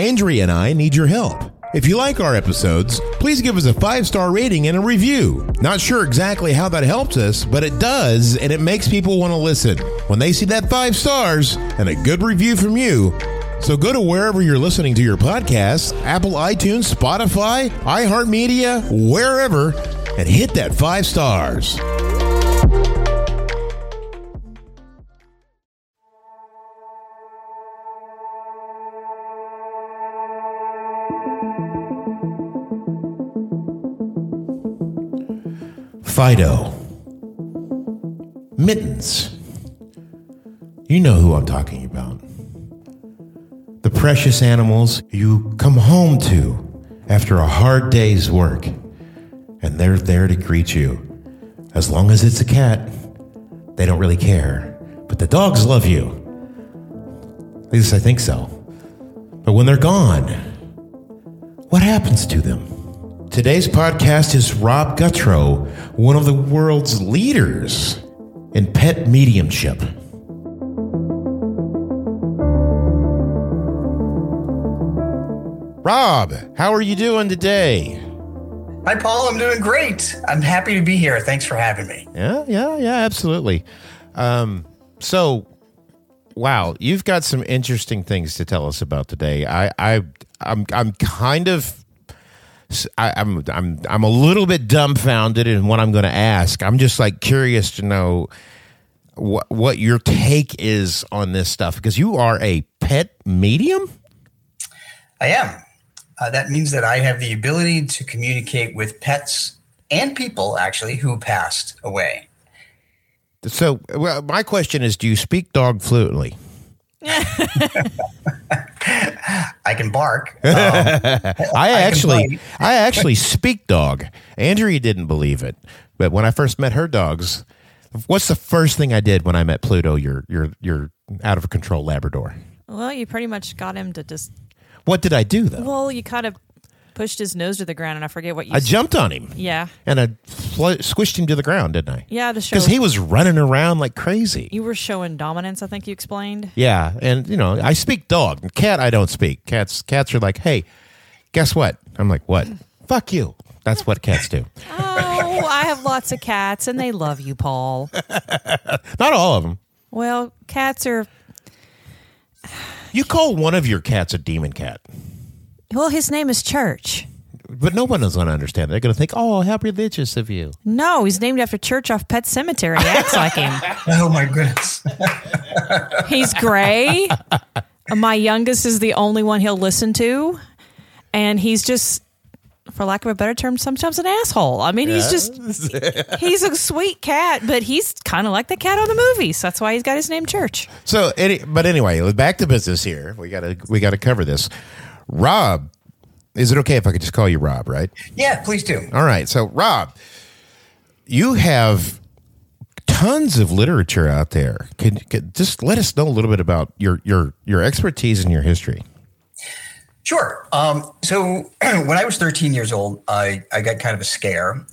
Andrea and I need your help. If you like our episodes, please give us a five star rating and a review. Not sure exactly how that helps us, but it does, and it makes people want to listen. When they see that five stars and a good review from you, so go to wherever you're listening to your podcast Apple, iTunes, Spotify, iHeartMedia, wherever and hit that five stars. Fido. Mittens. You know who I'm talking about. The precious animals you come home to after a hard day's work. And they're there to greet you. As long as it's a cat, they don't really care. But the dogs love you. At least I think so. But when they're gone, what happens to them? Today's podcast is Rob Gutro, one of the world's leaders in pet mediumship. Rob, how are you doing today? Hi, Paul. I'm doing great. I'm happy to be here. Thanks for having me. Yeah, yeah, yeah, absolutely. Um, so, wow, you've got some interesting things to tell us about today. I, I, I'm, I'm kind of I, am I'm, I'm I'm a little bit dumbfounded in what I'm going to ask. I'm just like curious to know what what your take is on this stuff because you are a pet medium. I am. Uh, that means that I have the ability to communicate with pets and people actually who passed away. So, well, my question is: Do you speak dog fluently? I can bark. Um, I actually, I, I actually speak dog. Andrea didn't believe it, but when I first met her dogs, what's the first thing I did when I met Pluto? Your, your, your out of control Labrador. Well, you pretty much got him to just. What did I do though? Well, you kind of pushed his nose to the ground, and I forget what you. I jumped on him. Yeah. And I fl- squished him to the ground, didn't I? Yeah, to show because he was running around like crazy. You were showing dominance. I think you explained. Yeah, and you know, I speak dog. Cat, I don't speak. Cats, cats are like, hey, guess what? I'm like, what? Fuck you. That's what cats do. oh, I have lots of cats, and they love you, Paul. Not all of them. Well, cats are. You call one of your cats a demon cat. Well, his name is Church. But no one is going to understand. They're going to think, "Oh, how religious of you." No, he's named after Church off Pet Sematary. He acts like him. Oh my goodness. he's gray. My youngest is the only one he'll listen to, and he's just, for lack of a better term, sometimes an asshole. I mean, he's just he's a sweet cat, but he's kind of like the cat on the movies. That's why he's got his name Church. So, any, but anyway, back to business here. We got to we got to cover this. Rob, is it okay if I could just call you Rob, right? Yeah, please do. All right. So, Rob, you have tons of literature out there. Can, can just let us know a little bit about your your your expertise and your history? Sure. Um, so, when I was 13 years old, I, I got kind of a scare,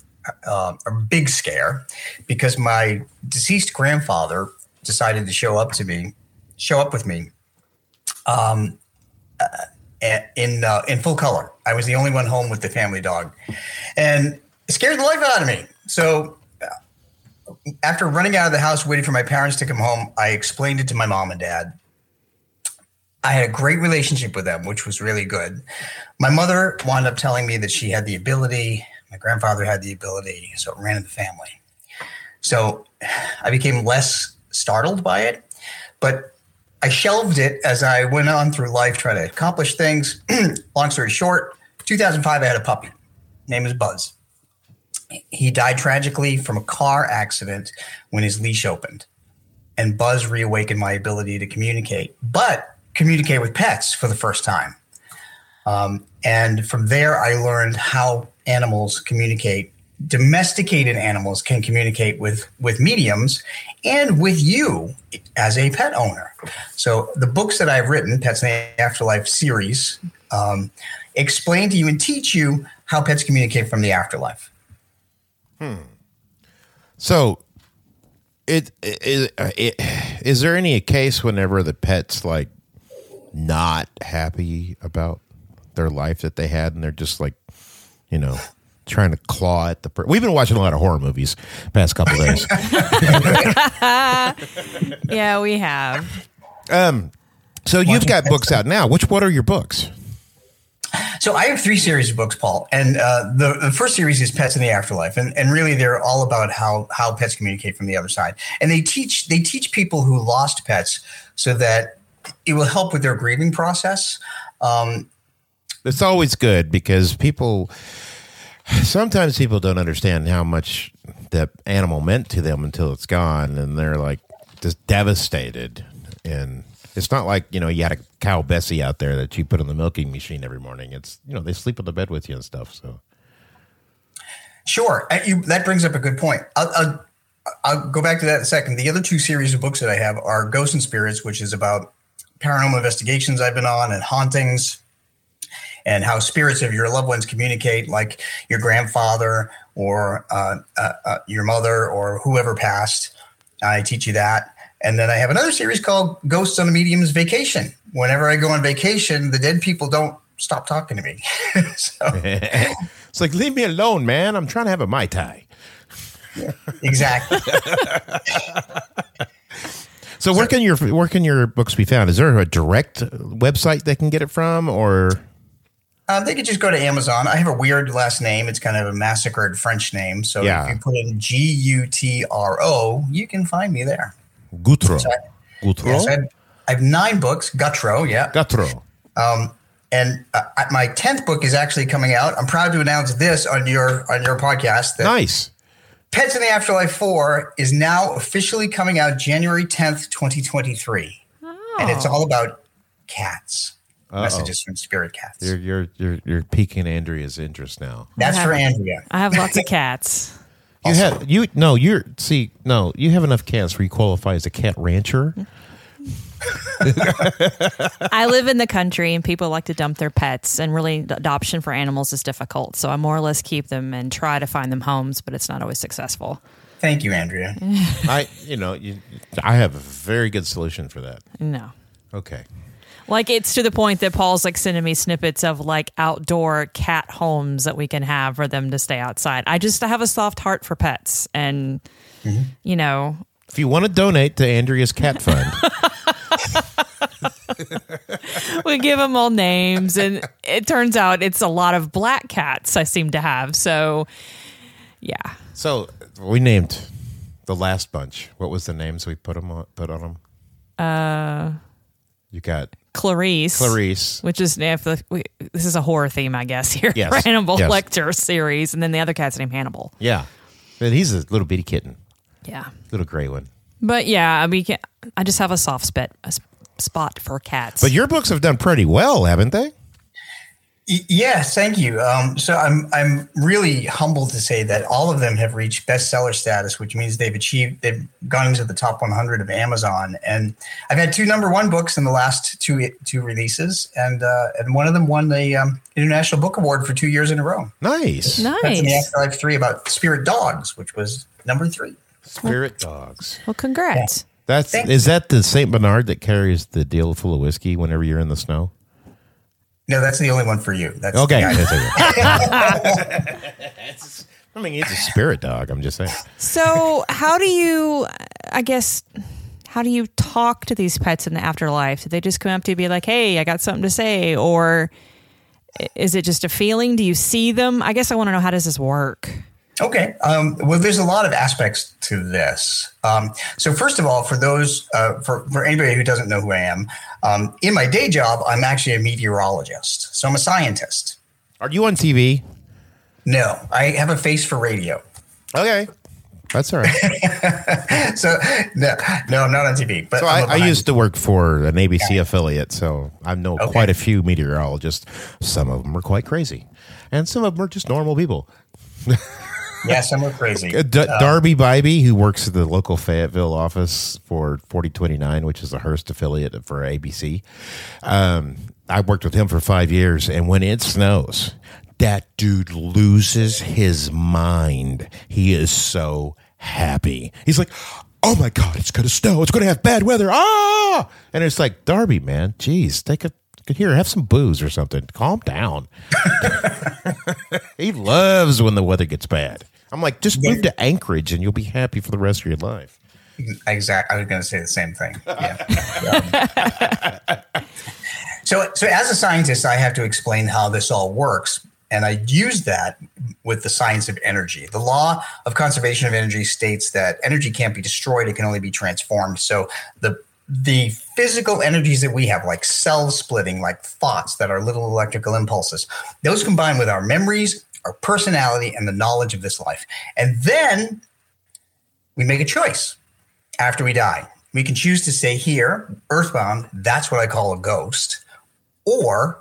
uh, a big scare, because my deceased grandfather decided to show up to me, show up with me. Um, uh, in uh, in full color. I was the only one home with the family dog, and scared the life out of me. So uh, after running out of the house, waiting for my parents to come home, I explained it to my mom and dad. I had a great relationship with them, which was really good. My mother wound up telling me that she had the ability. My grandfather had the ability, so it ran in the family. So I became less startled by it, but I shelved it as I went on through life trying to accomplish things. Long story short, 2005, I had a puppy. Name is Buzz. He died tragically from a car accident when his leash opened. And Buzz reawakened my ability to communicate, but communicate with pets for the first time. Um, and from there, I learned how animals communicate domesticated animals can communicate with with mediums and with you as a pet owner. So the books that I've written, Pets in the Afterlife series, um, explain to you and teach you how pets communicate from the afterlife. Hmm. So, it, it, it, is there any case whenever the pets like not happy about their life that they had, and they're just like, you know, trying to claw at the. Per- We've been watching a lot of horror movies past couple days. Yeah, we have. so you've got books out now. Which what are your books? So I have three series of books, Paul, and uh, the the first series is Pets in the Afterlife, and and really they're all about how how pets communicate from the other side, and they teach they teach people who lost pets so that it will help with their grieving process. Um, It's always good because people sometimes people don't understand how much that animal meant to them until it's gone and they're like just devastated and it's not like you know you had a cow Bessie out there that you put in the milking machine every morning. It's you know they sleep on the bed with you and stuff. So Sure, Uh, you, that brings up a good point. I'll, I'll, I'll go back to that in a second. The other two series of books that I have are Ghosts and Spirits, which is about paranormal investigations I've been on and hauntings, and how spirits of your loved ones communicate, like your grandfather or uh, uh, uh, your mother or whoever passed. I teach you that. And then I have another series called Ghosts on a Medium's Vacation. Whenever I go on vacation, the dead people don't stop talking to me. so, it's like leave me alone, man. I'm trying to have a mai tai. exactly. So where can your where can your books be found? Is there a direct website they can get it from, or Um, they could just go to Amazon. I have a weird last name. It's kind of a massacred French name. So Yeah. if you put in G U T R O, you can find me there. Gutro? So I, Gutro? yes, I, have, I have nine books. Gutro, yeah. Gutro. Um, and uh, my tenth book is actually coming out. I'm proud to announce this on your on your podcast Nice. Pets in the Afterlife Four is now officially coming out January 10th, 2023, and it's all about cats. Messages from spirit cats. You're you're you're you're piquing Andrea's interest now. That's for Andrea. I have lots of cats. You have you no you're see no you have enough cats where you qualify as a cat rancher. I live in the country and people like to dump their pets, and really, adoption for animals is difficult. So I more or less keep them and try to find them homes, but it's not always successful. Thank you, Andrea. I you know you I have a very good solution for that. No. Okay. Like it's to the point that Paul's like sending me snippets of like outdoor cat homes that we can have for them to stay outside. I just have a soft heart for pets, and you know, If you want to donate to Andrea's cat fund, we give them all names, and it turns out it's a lot of black cats I seem to have. So, yeah, so we named the last bunch. What was the names we put them on? Put on them. Uh, you got Clarice, Clarice. which is if the, we, this is a horror theme, I guess here Yes. for Hannibal Yes. Lecter series, and then the other cat's named Hannibal. Yeah, And he's a little bitty kitten, Yeah, little gray one. but yeah, I mean, I just have a soft spot a spot for cats. But your books have done pretty well, haven't they? Y- Yes, thank you. Um, so I'm I'm really humbled to say that all of them have reached bestseller status, which means they've achieved they've gone into the top 100 of Amazon. And I've had two number one books in the last two two releases, and uh, and one of them won the um, International Book Award for two years in a row. Nice. That's in the nice. Afterlife Three about spirit dogs, which was number three. Spirit dogs. Well, congrats. That's Thank- is that the Saint Bernard that carries the deal full of whiskey whenever you're in the snow? No, that's the only one for you. That's Okay. yeah. I mean, it's a spirit dog. I'm just saying. So, how do you, I guess, how do you talk to these pets in the afterlife? Do they just come up to you and be like, hey, I got something to say? Or is it just a feeling? Do you see them? I guess I want to know how does this work? Okay. Um, well, there's a lot of aspects to this. Um, so, first of all, for those, uh, for, for anybody who doesn't know who I am, um, in my day job, I'm actually a meteorologist. So, I'm a scientist. Are you on TV? No, I have a face for radio. Okay. That's all right. So, no, no, I'm not on TV. But So I, I used to work for an ABC affiliate, so I know Okay. quite a few meteorologists. Some of them are quite crazy, and some of them are just normal people. Yes, I'm a crazy. Uh, D- Darby Bybee, who works at the local Fayetteville office for 4029, which is a Hearst affiliate for ABC. Um, I worked with him for five years, and when it snows, that dude loses his mind. He is so happy. He's like, oh my God, it's going to snow. It's going to have bad weather. Ah! And it's like, Darby, man, geez, take a, good here, have some booze or something. Calm down. he loves when the weather gets bad. I'm like, just move to Anchorage and you'll be happy for the rest of your life. Exactly. I was going to say the same thing. Yeah. Um, so, so as a scientist, I have to explain how this all works, and I use that with the science of energy. The law of conservation of energy states that energy can't be destroyed; it can only be transformed. So the the physical energies that we have, like cell splitting, like thoughts that are little electrical impulses, those combine with our memories, our personality, and the knowledge of this life. And then we make a choice after we die. We can choose to stay here, earthbound. That's what I call a ghost. Or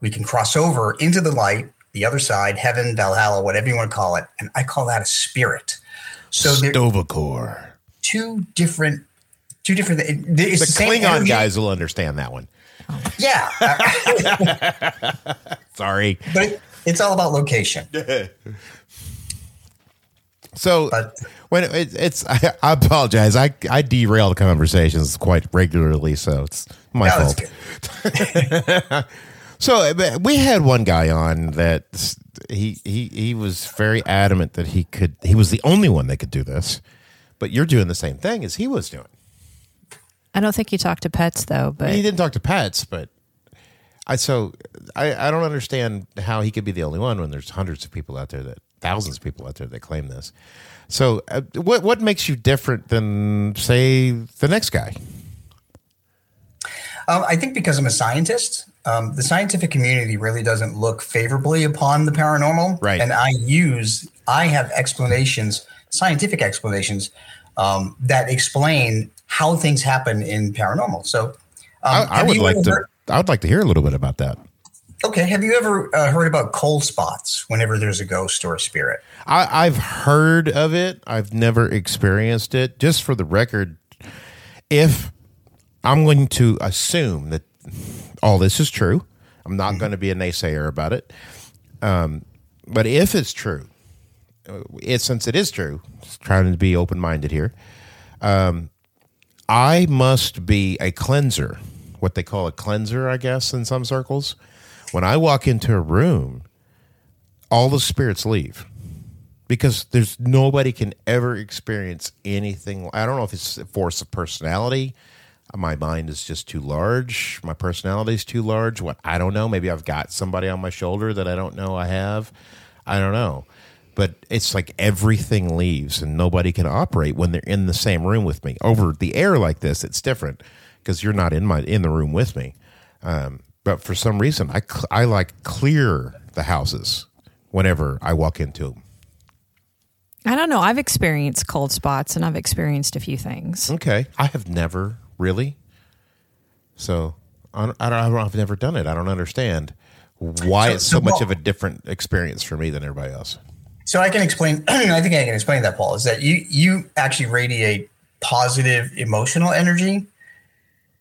we can cross over into the light, the other side, heaven, Valhalla, whatever you want to call it. And I call that a spirit. So Sto-vo-kor. Two different, two different. It's the, the Klingon energy. guys will understand that one. Yeah. Sorry. But it's all about location. so but, when it, it's, I, I, apologize. I I derail the conversations quite regularly, so it's my no, fault. so we had one guy on that he he he was very adamant that he could. He was the only one that could do this, but you're doing the same thing as he was doing. I don't think you talked to pets though, but he didn't talk to pets, but I so I, I don't understand how he could be the only one when there's hundreds of people out there that thousands of people out there that claim this. So uh, what what makes you different than say the next guy? Um, I think because I'm a scientist, um, the scientific community really doesn't look favorably upon the paranormal. Right. And I use I have explanations, scientific explanations um, that explain how things happen in paranormal. So um, I, I would like to. I would like to hear a little bit about that. Okay. Have you ever uh, heard about cold spots whenever there's a ghost or a spirit? I, have heard of it. I've never experienced it. Just for the record, if I'm going to assume that all this is true, I'm not mm-hmm. going to be a naysayer about it. Um, but if it's true, uh, it since it is true, trying to be open minded here. Um, I must be a cleanser what they call a cleanser, I guess, in some circles. When I walk into a room, all the spirits leave because there's nobody can ever experience anything. I don't know if it's force of personality. My mind is just too large. My personality is too large. What I don't know. Maybe I've got somebody on my shoulder that I don't know I have. I don't know. But it's like everything leaves and nobody can operate when they're in the same room with me. Over the air like this, it's different because you're not in my in the room with me. Um, but for some reason, I cl- I like clear the houses whenever I walk into them. I don't know. I've experienced cold spots and I've experienced a few things. Okay, I have never really. So I don't, I don't I've never done it. I don't understand why so, it's so, so much Paul, of a different experience for me than everybody else. So I can explain. I think I can explain that, Paul. Is that you you actually radiate positive emotional energy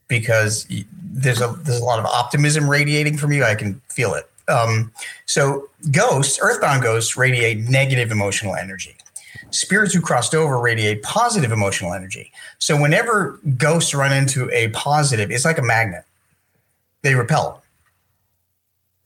because there's a there's a lot of optimism radiating from you. I can feel it. Um, so ghosts, earthbound ghosts, radiate negative emotional energy. Spirits who crossed over radiate positive emotional energy. So whenever ghosts run into a positive, it's like a magnet. They repel.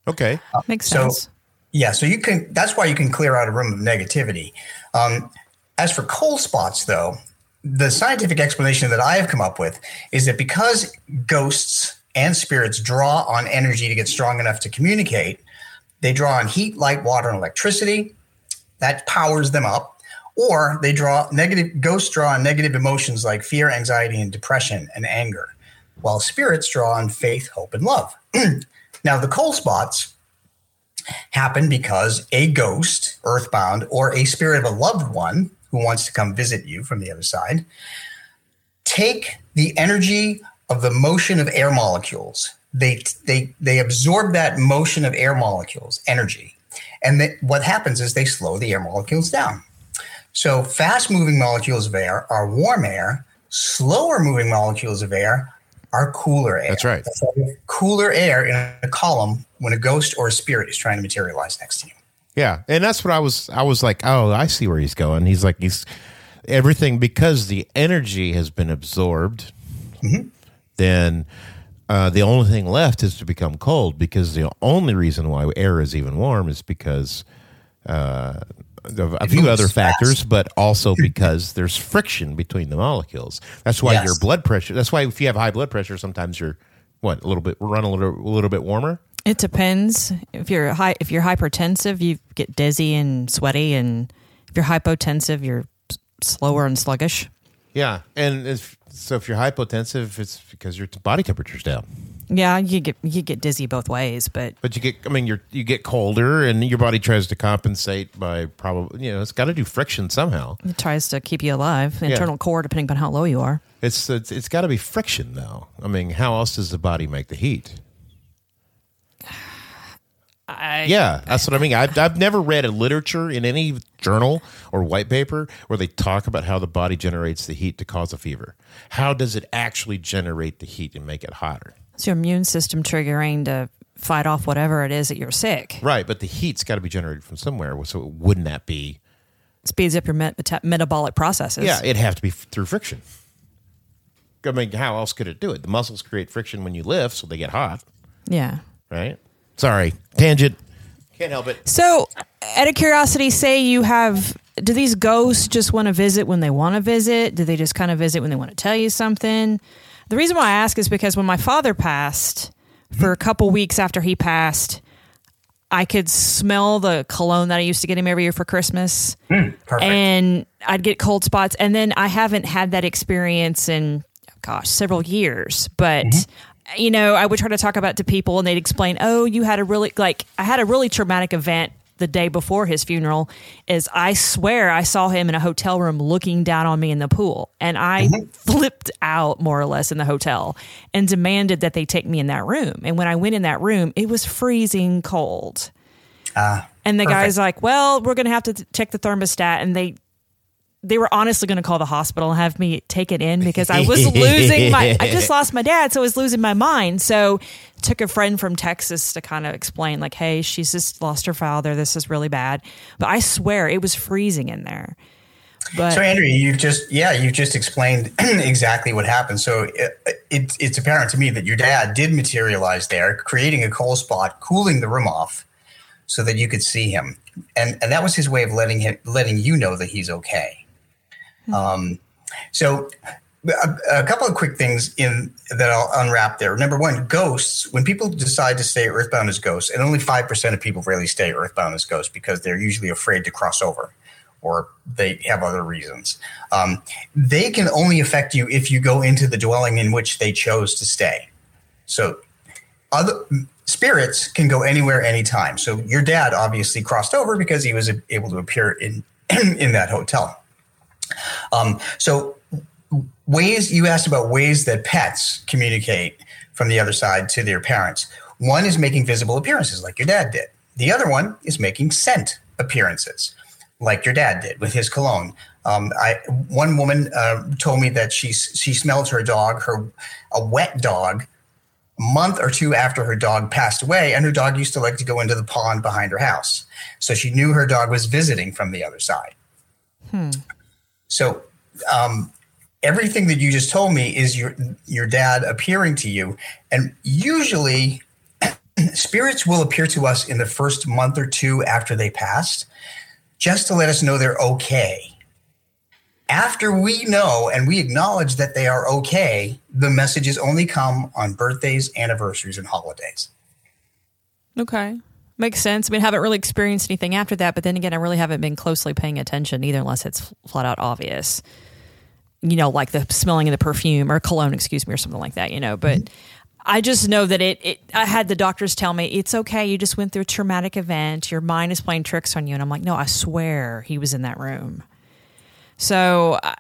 Okay, uh, makes sense. Yeah, so you can. That's why you can clear out a room of negativity. Um, as for cold spots, though, the scientific explanation that I have come up with is that because ghosts and spirits draw on energy to get strong enough to communicate, they draw on heat, light, water, and electricity. That powers them up. Or they draw negative, ghosts draw on negative emotions like fear, anxiety, and depression and anger, while spirits draw on faith, hope, and love. now, the cold spots happen because a ghost, earthbound, or a spirit of a loved one who wants to come visit you from the other side, take the energy of the motion of air molecules. They they they absorb that motion of air molecules, energy, and they, what happens is they slow the air molecules down. So fast moving molecules of air are warm air. Slower moving molecules of air are cooler air. That's right. cooler air in a column when a ghost or a spirit is trying to materialize next to you. Yeah, and that's what I was. I was like, oh, I see where he's going. He's like, he's everything because the energy has been absorbed. Then uh, the only thing left is to become cold because the only reason why air is even warm is because uh, of a few other fast. factors, but also because there's friction between the molecules. That's why Yes. your blood pressure. That's why if you have high blood pressure, sometimes you're what a little bit run a little a little bit warmer. It depends. If you're high, if you're hypertensive, you get dizzy and sweaty, and if you're hypotensive, you're slower and sluggish. Yeah, and if, so if you're hypotensive, it's because your body temperature's down. Yeah, you get you get dizzy both ways, but But you get, I mean, you're you get colder, and your body tries to compensate by probably, you know, it's got to do friction somehow. it tries to keep you alive. Internal core, depending upon how low you are. It's it's, it's got to be friction, though. I mean, how else does the body make the heat? I, Yeah, that's what I mean. I've, I've never read a literature in any journal or white paper where they talk about how the body generates the heat to cause a fever. How does it actually generate the heat and make it hotter? It's your immune system triggering to fight off whatever it is that you're sick. Right, but the heat's got to be generated from somewhere. So wouldn't that be? speeds up your met- meta- metabolic processes. Yeah, it'd have to be f- through friction. I mean, how else could it do it? The muscles create friction when you lift, so they get hot, yeah. right? Sorry, tangent. Can't help it. So, out of curiosity, say you have. Do these ghosts just want to visit when they want to visit? Do they just kind of visit when they want to tell you something? The reason why I ask is because when my father passed, for a couple weeks after he passed, I could smell the cologne that I used to get him every year for Christmas. Hmm, perfect. and I'd get cold spots. And then I haven't had that experience in, gosh, several years. But, mm-hmm. You know, I would try to talk about it to people and they'd explain, oh, you had a really, like, I had a really traumatic event the day before his funeral is I swear I saw him in a hotel room looking down on me in the pool and I flipped out more or less in the hotel and demanded that they take me in that room and when I went in that room it was freezing cold Ah, and the Perfect. guy's like, "Well, we're going to have to check the thermostat." And they they were honestly going to call the hospital and have me take it in because I was losing my I just lost my dad, so I was losing my mind. So took a friend from Texas to kind of explain like, "Hey, she's just lost her father. This is really bad." But I swear it was freezing in there. But So, Andrew, you've just yeah, you've just explained exactly what happened. So, uh, it, it, it's apparent to me that your dad did materialize there, creating a cold spot, cooling the room off, so that you could see him, and and that was his way of letting him letting you know that he's okay. Um, so. A, a couple of quick things in that I'll unwrap there. Number one, ghosts. When people decide to stay earthbound as ghosts, and only five percent of people really stay earthbound as ghosts because they're usually afraid to cross over or they have other reasons. Um, they can only affect you if you go into the dwelling in which they chose to stay. So, other spirits can go anywhere, anytime. So, your dad obviously crossed over because he was able to appear in in that hotel. Um, so, ways you asked about ways that pets communicate from the other side to their parents. One is making visible appearances, like your dad did. The other one is making scent appearances, like your dad did with his cologne. Um, I one woman uh, told me that she she smelled her dog, her a wet dog, a month or two after her dog passed away, and her dog used to like to go into the pond behind her house, so she knew her dog was visiting from the other side. So um, everything that you just told me is your your dad appearing to you, and usually spirits will appear to us in the first month or two after they passed, just to let us know they're okay. After we know and we acknowledge that they are okay, the messages only come on birthdays, anniversaries, and holidays. okay. Makes sense. I mean, I haven't really experienced anything after that, but then again, I really haven't been closely paying attention either, unless it's flat out obvious. You know, like the smelling of the perfume or cologne, excuse me, or something like that. You know, but I just know that it, it. I had the doctors tell me it's okay. You just went through a traumatic event. Your mind is playing tricks on you, and I'm like, no, I swear he was in that room. So I,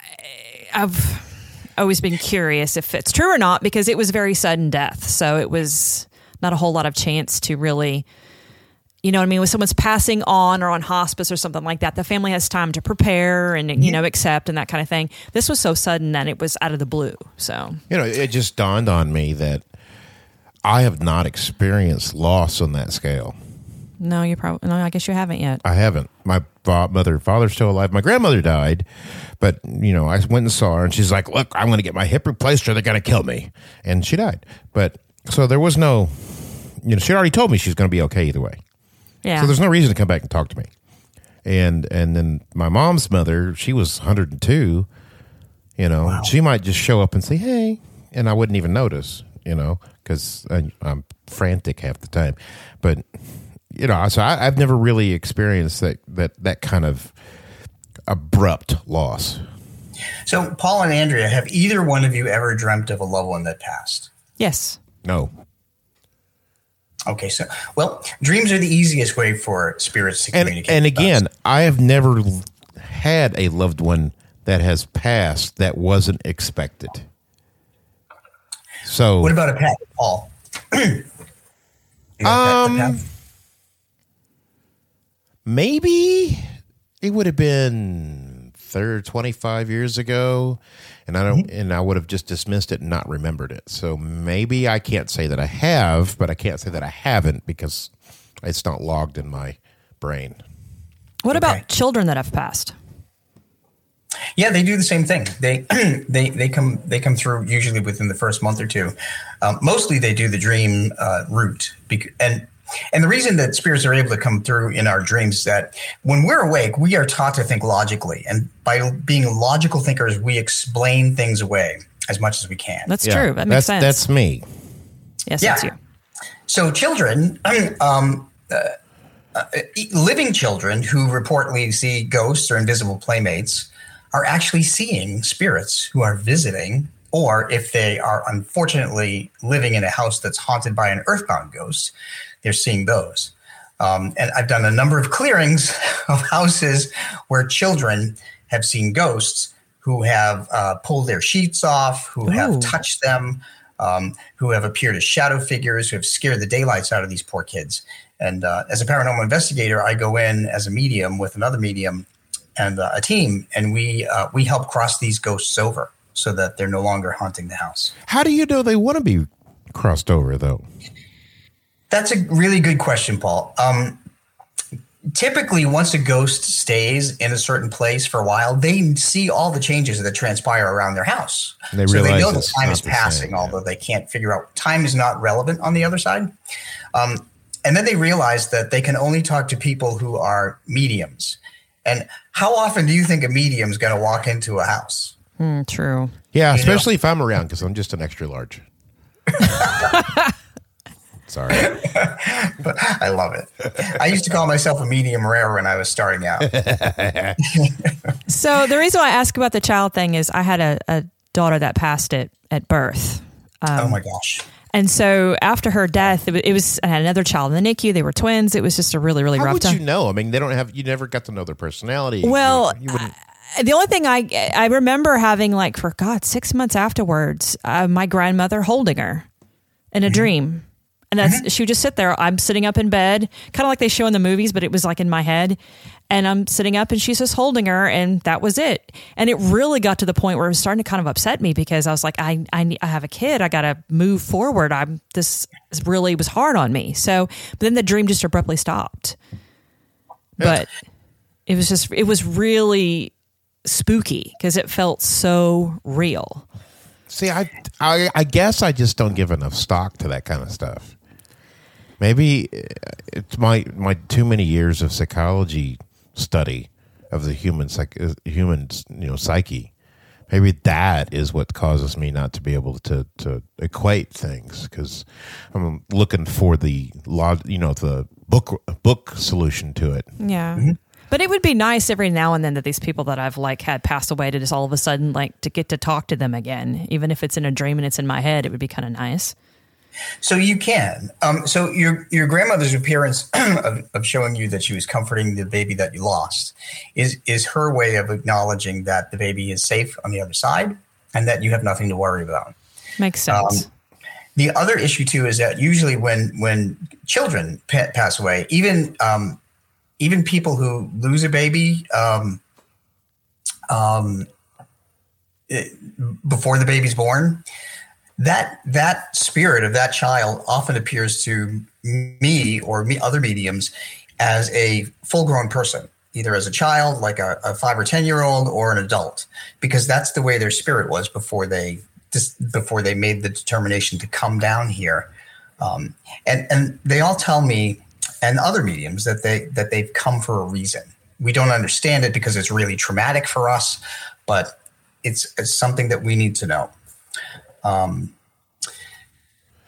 I've always been curious if it's true or not because it was very sudden death. So it was not a whole lot of chance to really you know what I mean? When someone's passing on or on hospice or something like that, the family has time to prepare and, you know, accept and that kind of thing. This was so sudden that it was out of the blue. So, You know, it just dawned on me that I have not experienced loss on that scale. no, you probably, no, I guess you haven't yet. I haven't. my fa- mother and father's still alive. My grandmother died, but you know, I went and saw her, and she's like, "Look, I'm going to get my hip replaced, or they're going to kill me," and she died. But so there was no, you know, she already told me she's going to be okay either way. Yeah. So there's no reason to come back and talk to me. And and then my mom's mother, she was 102. You know, she might just show up and say, "Hey," and I wouldn't even notice. You know, because I'm frantic half the time. But you know, so I, I've never really experienced that that that kind of abrupt loss. So, Paul and Andrea, have either one of you ever dreamt of a loved one that passed? yes. No. Okay, so well, dreams are the easiest way for spirits to And communicate. and with us. again, I have never had a loved one that has passed that wasn't expected. So what about a pet, Paul? You a pet- Um, pet? maybe it would have been third 25 years ago and i don't and i would have just dismissed it and not remembered it so maybe i can't say that i have but i can't say that i haven't because it's not logged in my brain What Okay. about children that have passed? Yeah, they do the same thing. They they they come they come through usually within the first month or two. Um, mostly, they do the dream uh, route, bec- and and the reason that spirits are able to come through in our dreams is that when we're awake, we are taught to think logically, and by being logical thinkers, we explain things away as much as we can. That's Yeah, true. That makes that's sense. that's me yes, Yeah. that's you. So children, um, uh, uh, living children who reportedly see ghosts or invisible playmates are actually seeing spirits who are visiting, or if they are unfortunately living in a house that's haunted by an earthbound ghost, they're seeing those. Um, and I've done a number of clearings of houses where children have seen ghosts who have uh, pulled their sheets off, who Ooh. have touched them, um, who have appeared as shadow figures, who have scared the daylights out of these poor kids. And uh, as a paranormal investigator, I go in as a medium with another medium and uh, a team, and we uh, we help cross these ghosts over so that they're no longer haunting the house. how do you know they want to be crossed over though That's a really good question, Paul. Um, typically, once a ghost stays in a certain place for a while, they see all the changes that transpire around their house. They so they realize know that time is the passing, same, yeah. although they can't figure out time is not relevant on the other side. Um, and then they realize that they can only talk to people who are mediums. And how often do you think a medium is going to walk into a house? Mm, true. yeah You know- especially if i'm around because i'm just an extra large sorry But I love it. I used to call myself a medium rare when I was starting out. So the reason why I ask about the child thing is I had a, a daughter that passed it at birth. oh my gosh. And so after her death, it was, it was I had another child in the NICU. They were twins. It was just a really, really how rough would time. you know i mean they don't have you never got to know their personality Well, you, you wouldn't the only thing I I remember having like for God six months afterwards, uh, my grandmother holding her in a dream, and that's mm-hmm. she would just sit there. I'm sitting up in bed, kind of like they show in the movies, but it was like in my head, and I'm sitting up, and she's just holding her, and that was it. And it really got to the point where it was starting to kind of upset me because I was like, I I, I have a kid, I got to move forward. I'm this really was hard on me. So, but then the dream just abruptly stopped. But it was just it was really spooky because it felt so real. See, I, I, I guess I just don't give enough stock to that kind of stuff. Maybe uh, it's my my too many years of psychology study of the human psych, uh, human you know psyche. Maybe that is what causes me not to be able to to equate things because I'm looking for the log, you know, the book book solution to it. Yeah. But it would be nice every now and then that these people that I've like had passed away to just all of a sudden like to get to talk to them again, even if it's in a dream and it's in my head, it would be kind of nice. So you can. Um, so your your grandmother's appearance of, of showing you that she was comforting the baby that you lost is is her way of acknowledging that the baby is safe on the other side and that you have nothing to worry about. Makes sense. The other issue too is that usually when when children pa- pass away, even um, even people who lose a baby um, um, it- before the baby's born, that that spirit of that child often appears to me or me other mediums as a full grown person either as a child, like a, a five or ten year old, or an adult, because that's the way their spirit was before they just before they made the determination to come down here. Um, and and they all tell me and other mediums that they that they've come for a reason. We don't understand it because it's really traumatic for us, but it's, it's something that we need to know. Um,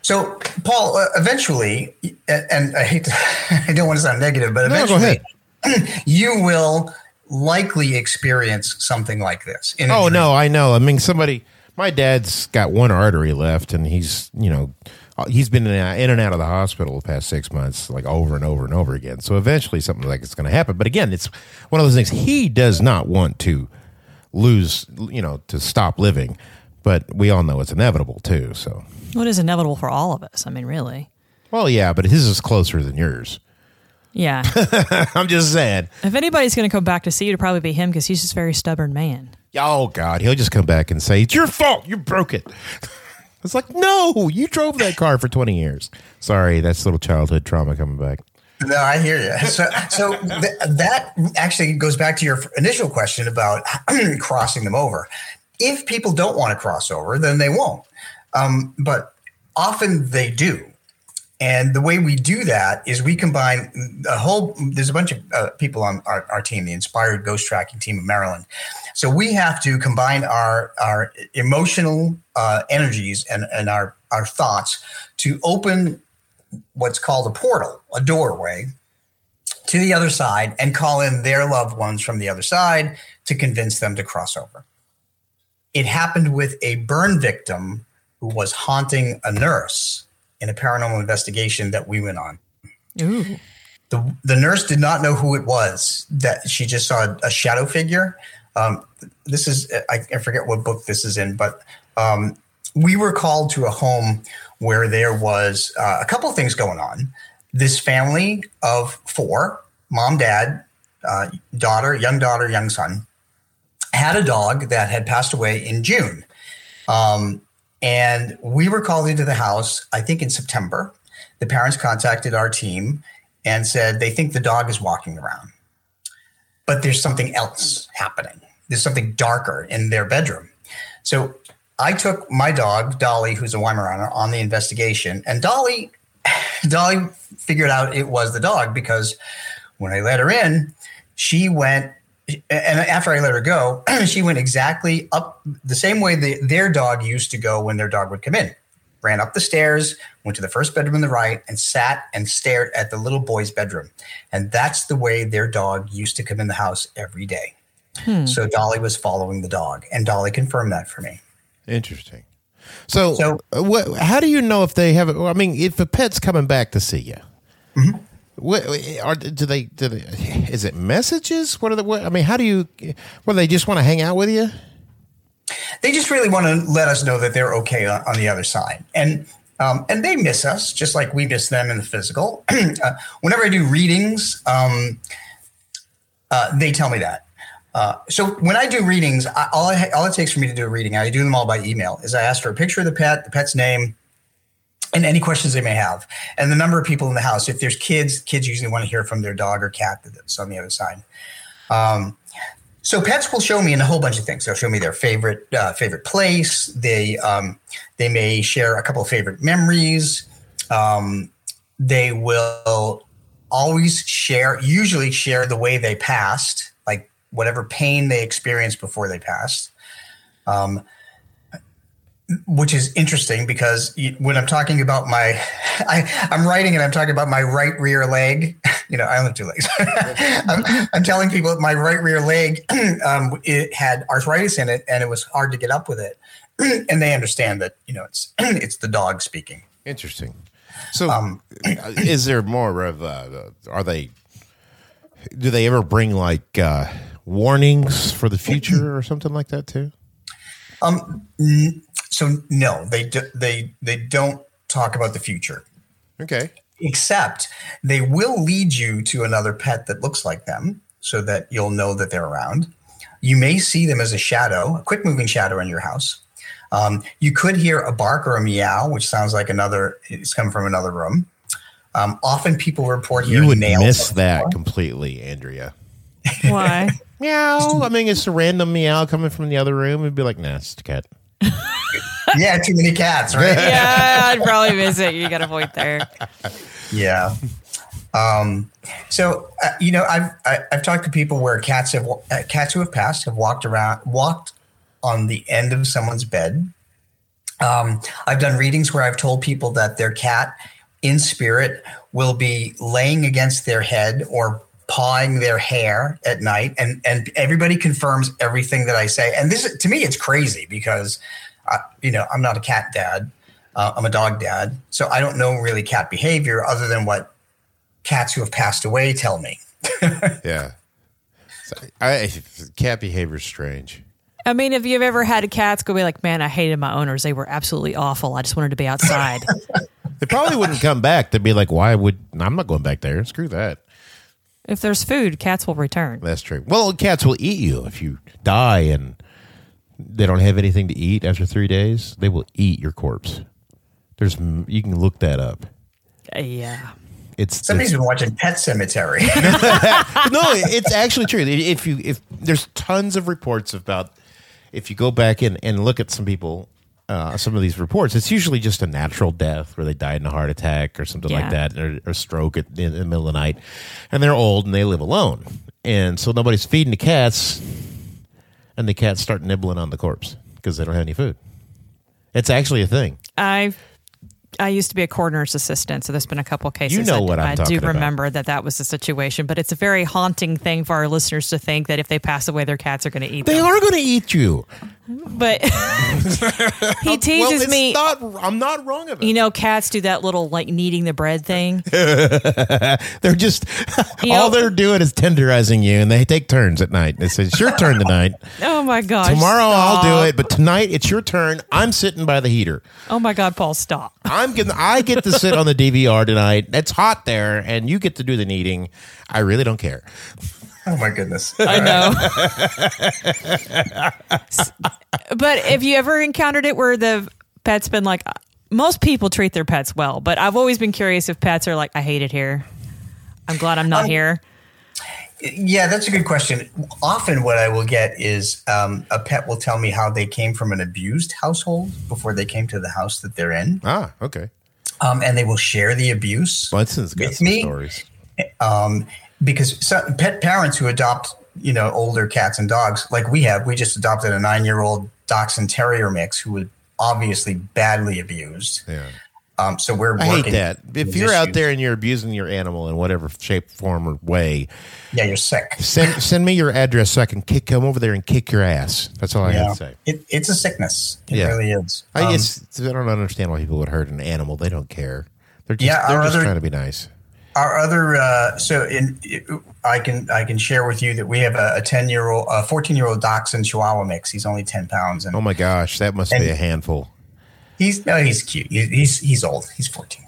so, Paul, uh, eventually, and, I hate to, I don't want to sound negative, but eventually, no, you will likely experience something like this. oh, dream. no, I know. I mean, somebody, my dad's got one artery left, and he's, you know, uh, he's been in and out of the hospital the past six months, like over and over and over again. So eventually, something like it's going to happen. But again, it's one of those things. He does not want to lose, you know, to stop living, but we all know it's inevitable too. So, well, it is inevitable for all of us. I mean, really. Well, yeah, but his is closer than yours. Yeah, I'm just saying. If anybody's going to come back to see you, it'd probably be him because he's just a very stubborn man. Oh God, he'll just come back and say it's your fault. You broke it. It's like, no, you drove that car for 20 years. Sorry, that's little childhood trauma coming back. No, I hear you. So, so th- that actually goes back to your initial question about crossing them over. If people don't want to cross over, then they won't. Um, but often they do. And the way we do that is we combine a whole, there's a bunch of uh, people on our, our, team, the Inspired Ghost Tracking team of Maryland. So we have to combine our, our emotional uh, energies and, and our, our thoughts to open what's called a portal, a doorway to the other side and call in their loved ones from the other side to convince them to cross over. It happened with a burn victim who was haunting a nurse in a paranormal investigation that we went on. Ooh. The, the nurse did not know who it was, that she just saw a shadow figure. Um, this is, I, I, forget what book this is in, but um, we were called to a home where there was uh, a couple of things going on. This family of four mom, dad, uh, daughter, young daughter, young son had a dog that had passed away in June. Um, and we were called into the house, I think in September. The parents contacted our team and said they think the dog is walking around. But there's something else happening. There's something darker in their bedroom. So I took my dog, Dolly, who's a Weimaraner, on the investigation. And Dolly, Dolly figured out it was the dog because when I let her in, she went and after I let her go, she went exactly up the same way the, their dog used to go when their dog would come in. Ran up the stairs, went to the first bedroom on the right, and sat and stared at the little boy's bedroom. And that's the way their dog used to come in the house every day. Hmm. So Dolly was following the dog, and Dolly confirmed that for me. Interesting. So, so uh, what, how do you know if they have? I mean, if a pet's coming back to see you, mm-hmm. What are do they? Do they? Is it messages? What are the? What, I mean, how do you? Well, they just want to hang out with you. They just really want to let us know that they're okay on, on the other side, and um, and they miss us just like we miss them in the physical. uh, whenever I do readings, um, uh, they tell me that. Uh, so when I do readings, I, all, I, all it takes for me to do a reading, I do them all by email, is I ask for a picture of the pet, the pet's name, and any questions they may have, and the number of people in the house. If there's kids, kids usually want to hear from their dog or cat that's on the other side. Um, so pets will show me in a whole bunch of things. They'll show me their favorite uh, favorite place. They um, they may share a couple of favorite memories. Um, they will always share, usually share the way they passed, like whatever pain they experienced before they passed. Which is interesting because when I'm talking about my, I, am writing and I'm talking about my right rear leg. You know, I only have two legs. I'm, I'm, telling people that my right rear leg, um, it had arthritis in it and it was hard to get up with it. and they understand that you know it's it's the dog speaking. Interesting. So, um, is there more of? Uh, are they? Do they ever bring like uh, warnings for the future or something like that too? Um, so no, they do, they they don't talk about the future. Okay. Except they will lead you to another pet that looks like them, so that you'll know that they're around. You may see them as a shadow, a quick moving shadow in your house. Um, you could hear a bark or a meow, which sounds like another. It's come from another room. Um, often people report you would miss that completely, Andrea. Why? Meow. I mean, it's a random meow coming from the other room. It'd be like, nah, it's a cat. Yeah, too many cats, right? yeah, I'd probably miss it. You got to point there. Yeah. Um, so uh, you know, I've I, have i have talked to people where cats have uh, cats who have passed have walked around, walked on the end of someone's bed. Um, I've done readings where I've told people that their cat, in spirit, will be laying against their head or pawing their hair at night, and and everybody confirms everything that I say. And this, to me, it's crazy because, uh, you know, I'm not a cat dad. Uh, I'm a dog dad, so I don't know really cat behavior other than what cats who have passed away tell me. yeah. So I, cat behavior is strange. I mean, if you've ever had a cats go be like, man, I hated my owners. They were absolutely awful. I just wanted to be outside. they probably wouldn't come back. They'd be like, why would I'm not going back there. Screw that. If there's food, cats will return. That's true. Well, cats will eat you if you die and they don't have anything to eat after three days. They will eat your corpse. There's you can look that up. Uh, yeah. It's somebody's been watching Pet Sematary. no, it's actually true. If you if there's tons of reports about if you go back and, and look at some people uh, some of these reports, it's usually just a natural death where they died in a heart attack or something yeah. like that, or, or stroke at, in, in the middle of the night, and they're old and they live alone, and so nobody's feeding the cats, and the cats start nibbling on the corpse because they don't have any food. It's actually a thing. I've I used to be a coroner's assistant, so there's been a couple cases. You know what I'm I do remember that that was the situation, but it's a very haunting thing for our listeners to think that if they pass away, their cats are going to eat. They them. are going to eat you. But he teases well, me. Not, I'm not wrong about. It. You know, cats do that little like kneading the bread thing. they're just you all know, they're doing is tenderizing you, and they take turns at night. They say, "It's your turn tonight." oh my gosh! Tomorrow stop. I'll do it, but tonight it's your turn. I'm sitting by the heater. Oh my God, Paul, stop! I'm getting. I get to sit on the DVR tonight. It's hot there, and you get to do the kneading. I really don't care. Oh my goodness. I know. but have you ever encountered it where the pet's been like most people treat their pets well, but I've always been curious if pets are like, I hate it here. I'm glad I'm not um, here. Yeah, that's a good question. Often, what I will get is um, a pet will tell me how they came from an abused household before they came to the house that they're in. Ah, okay. Um, and they will share the abuse Bunson's got some me. stories. Um, because some pet parents who adopt, you know, older cats and dogs, like we have, we just adopted a nine-year-old dachshund terrier mix who was obviously badly abused. Yeah. Um, so we're. I hate that. If you're issues. out there and you're abusing your animal in whatever shape, form, or way, yeah, you're sick. Send send me your address so I can kick come over there and kick your ass. That's all I yeah. have to say. It, it's a sickness. It yeah. really is. I, um, I don't understand why people would hurt an animal. They don't care. They're just, yeah, they're just other, trying to be nice. Our other, uh, so in, I can I can share with you that we have a, ten year old, a fourteen year old dachshund Chihuahua mix. He's only ten pounds. And, oh my gosh, that must be a handful. He's no, he's cute. He's he's old. He's fourteen.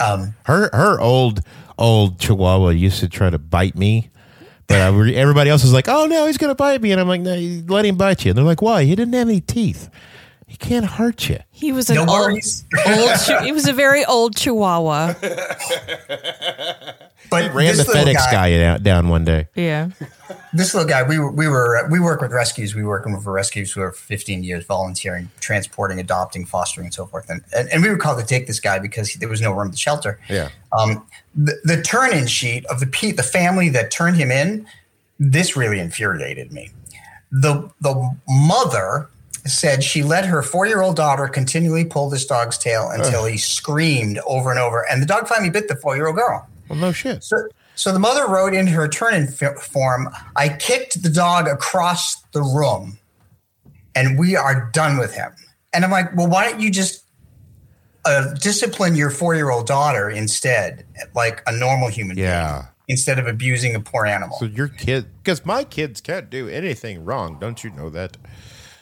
Um, her her old old Chihuahua used to try to bite me, but I, everybody else was like, "Oh no, he's gonna bite me," and I'm like, "No, let him bite you." And they're like, "Why? He didn't have any teeth. He can't hurt you." He was an no old, old. He was a very old Chihuahua. But he ran the FedEx guy, guy down, down one day. Yeah. This little guy, we were, we were, we work with rescues. We work with rescues for 15 years, volunteering, transporting, adopting, fostering, and so forth. And, and, and we were called to take this guy because there was no room to shelter. Yeah. Um, the, the turn in sheet of the the family that turned him in, this really infuriated me. The, the mother said she let her four year old daughter continually pull this dog's tail until he screamed over and over. And the dog finally bit the four year old girl. Well, no shit. So, so the mother wrote in her turn-in form, "I kicked the dog across the room, and we are done with him." And I'm like, "Well, why don't you just uh, discipline your four-year-old daughter instead, like a normal human yeah. being, instead of abusing a poor animal?" So your kid, because my kids can't do anything wrong. Don't you know that?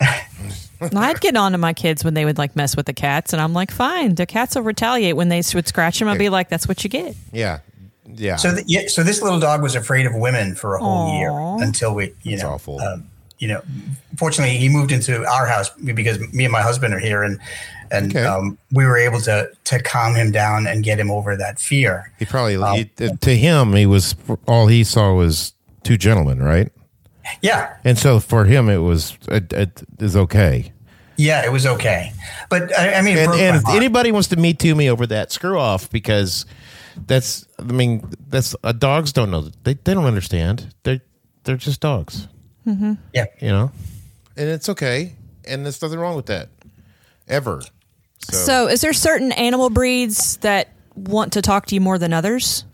I'd get on to my kids when they would like mess with the cats, and I'm like, fine, the cats will retaliate when they would scratch them. I'd be like, that's what you get. Yeah, yeah. So the, yeah, so this little dog was afraid of women for a whole Aww. year until we, you That's know, awful. Um, you know, fortunately he moved into our house because me and my husband are here and and okay. um, we were able to to calm him down and get him over that fear. He probably um, he, to him he was all he saw was two gentlemen, right? Yeah, And so for him, it was it, it is okay. yeah, it was okay, but I, I mean, And, and if anybody wants to me to me over that, screw off because that's I mean that's uh, dogs don't know they they don't understand. They they're just dogs, yeah, you know, and it's okay, and there's nothing wrong with that. Ever. So, So, is there certain animal breeds that want to talk to you more than others?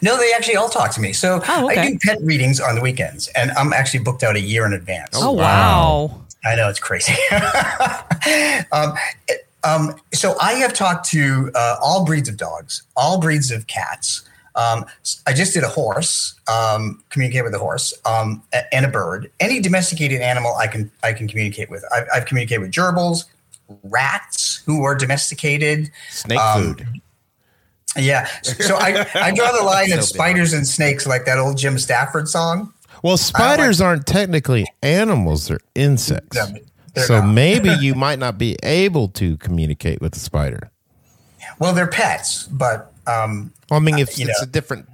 No, they actually all talk to me. So Oh, okay. I do pet readings on the weekends, and I'm actually booked out a year in advance. Oh, wow. wow. I know it's crazy. um, it- um, so I have talked to uh, all breeds of dogs, all breeds of cats. Um, s- I just did a horse, um, communicate with a horse, um, and a bird. Any domesticated animal I can I can communicate with. I've, I've communicated with gerbils, rats who are domesticated. snake um, food. Yeah. So I, I draw the line So at spiders and snakes, like that old Jim Stafford song. Well, spiders aren't technically animals; they're insects. No, they're so maybe you might not be able to communicate with the spider. Well, they're pets, but um, Well, I mean, if you it's know. a different,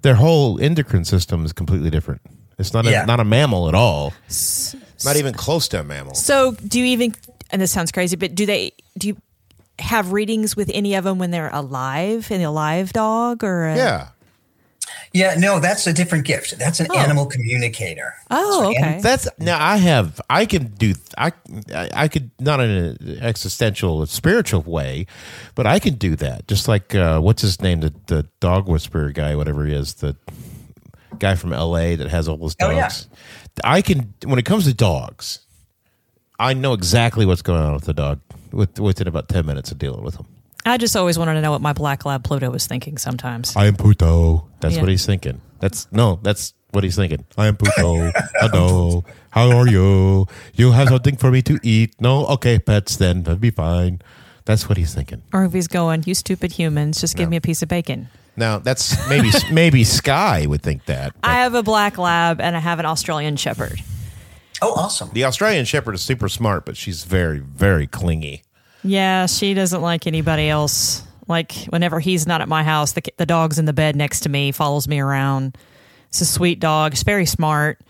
their whole endocrine system is completely different. It's not a, Yeah. not a mammal at all. Not even close to a mammal. So, do you even, and this sounds crazy, but do they, do you have readings with any of them when they're alive, an alive dog or? A, Yeah, Yeah, no, that's a different gift. That's an Oh. animal communicator. Oh, So okay. that's now. I have. I can do. I. I could not in an existential, spiritual way, but I can do that. Just like uh, what's his name, the the dog whisperer guy, whatever he is, the guy from L.A. that has all those Oh, dogs. yeah. I can. When it comes to dogs, I know exactly what's going on with the dog with, within about ten minutes of dealing with him. I just always wanted to know what my black lab Pluto was thinking sometimes. I am Pluto. That's Yeah. what he's thinking. That's no, that's what he's thinking. I am Pluto. Hello. How are you? You have something for me to eat? No? Okay, pets then. That'd be fine. That's what he's thinking. Or if he's going, you stupid humans, just give me a piece of bacon. Now that's maybe maybe Sky would think that. but I have a black lab and I have an Australian Shepherd. Oh, awesome. the Australian Shepherd is super smart, but she's very, very clingy. Yeah, she doesn't like anybody else. Like whenever he's not at my house, the the dog's in the bed next to me, follows me around. It's a sweet dog. It's very smart.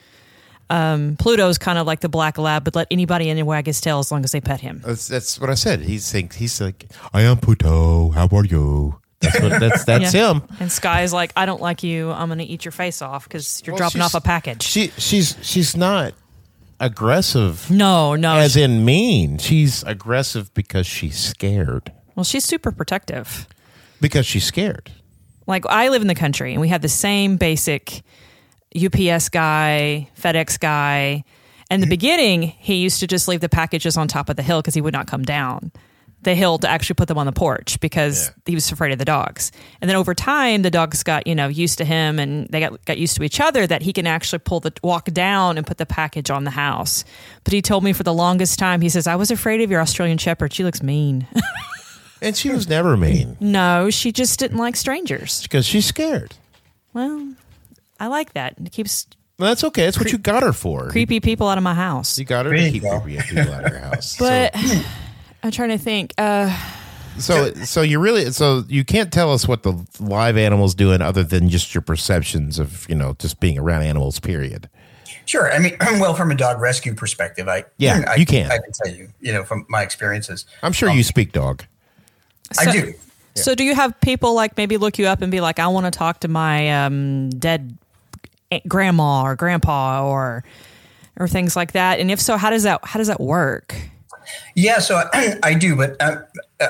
Um, Pluto's kind of like the black lab, but let anybody in and wag his tail as long as they pet him. That's that's what I said. He's think he's like, I am Pluto. How are you? That's what that's that's Yeah. him. And Sky's like, I don't like you. I'm going to eat your face off because you're Well, dropping off a package. She she's she's not aggressive no, no. as in mean. She's aggressive because she's scared. well, she's super protective. Because she's scared. like I live in the country and we have the same basic UPS guy, FedEx guy. In the beginning, he used to just leave the packages on top of the hill because he would not come down the hill to actually put them on the porch because Yeah. he was afraid of the dogs. And then over time, the dogs got you know used to him and they got got used to each other that he can actually pull the walk down and put the package on the house. But he told me for the longest time, he says, "I was afraid of your Australian Shepherd. She looks mean." And she was never mean no, she just didn't like strangers. because she's scared. Well, I like that. It keeps Well, that's okay. That's what you got her for. creepy people out of my house. You got her to keep creepy people out of your house. But I'm trying to think. Uh, so, so, so you really, so you can't tell us what the live animal's doing other than just your perceptions of, you know, just being around animals. Period. Sure. I mean, well, from a dog rescue perspective, I Yeah, I, you can. I can tell you, you know, from my experiences, I'm sure you speak dog. I so- do. So do you have people like maybe look you up and be like, I want to talk to my um, dead grandma or grandpa or or things like that? And if so, how does that how does that work? Yeah, so I, I do, but uh,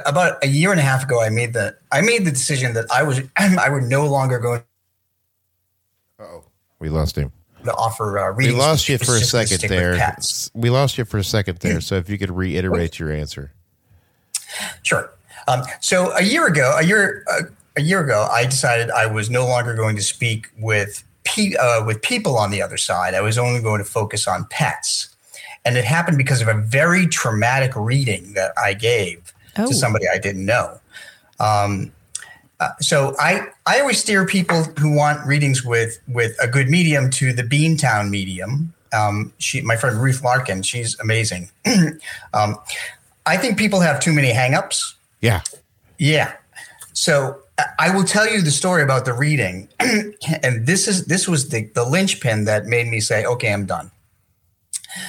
about a year and a half ago, I made the I made the decision that I was I would no longer go Oh, we lost him. to offer uh, We lost you for a second there. We lost you for a second there. So if you could reiterate your answer. Sure. Um, so a year ago, a year uh, a year ago, I decided I was no longer going to speak with pe- uh, with people on the other side. I was only going to focus on pets, and it happened because of a very traumatic reading that I gave Oh. to somebody I didn't know. Um, uh, so I I always steer people who want readings with with a good medium to the Beantown medium. Um, she, my friend Ruth Larkin, she's amazing. um, I think people have too many hangups. Yeah. Yeah. So I will tell you the story about the reading, and this is this was the the linchpin that made me say, okay, I'm done.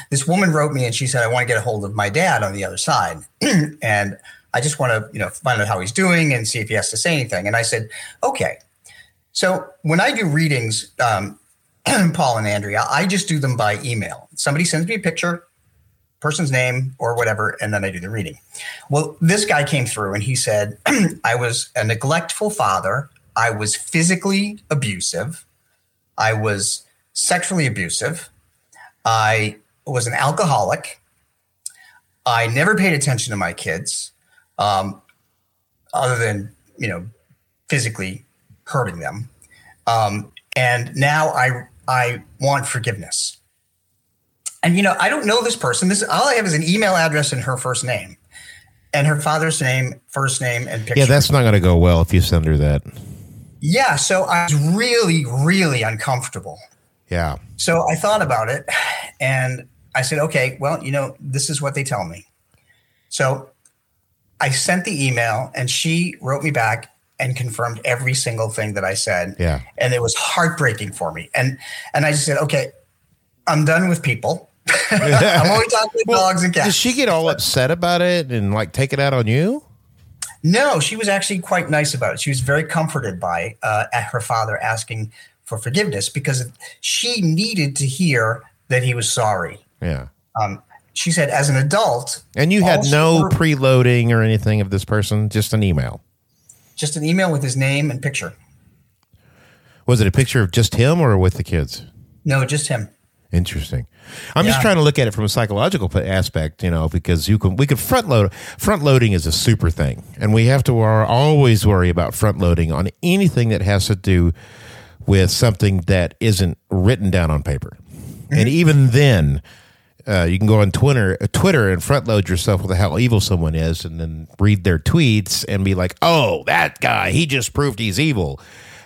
This woman wrote me and she said, I want to get a hold of my dad on the other side, and I just want to you know find out how he's doing and see if he has to say anything. And I said, okay. So when I do readings, um, Paul and Andrea, I just do them by email. Somebody sends me a picture, person's name or whatever, and then I do the reading. Well, this guy came through and he said, I was a neglectful father. I was physically abusive. I was sexually abusive. I was an alcoholic. I never paid attention to my kids, um, other than, you know, physically hurting them. Um, and now I I want forgiveness. And you know, I don't know this person. This all I have is an email address and her first name, and her father's name, first name, and picture. Yeah, that's not going to go well if you send her that. Yeah, so I was really, really uncomfortable. Yeah. So I thought about it, and I said, okay, well, you know, this is what they tell me. So I sent the email, and she wrote me back and confirmed every single thing that I said. Yeah. And it was heartbreaking for me. And and I just said, okay, I'm done with people. I'm only talking well, dogs and cats. Did she get all upset about it and like take it out on you? No, she was actually quite nice about it. She was very comforted by uh, her father asking for forgiveness because she needed to hear that he was sorry. Yeah. Um, she said, as an adult, and you had no preloading or anything of this person, just an email. Just an email with his name and picture. Was it a picture of just him or with the kids? No, just him. Interesting. I'm yeah. just trying to look at it from a psychological aspect, you know, because you can we can front load. Front loading is a super thing, and we have to always worry about front loading on anything that has to do with something that isn't written down on paper. Mm-hmm. And even then, uh, you can go on Twitter, uh, Twitter, and front load yourself with how evil someone is, and then read their tweets and be like, "Oh, that guy, he just proved he's evil."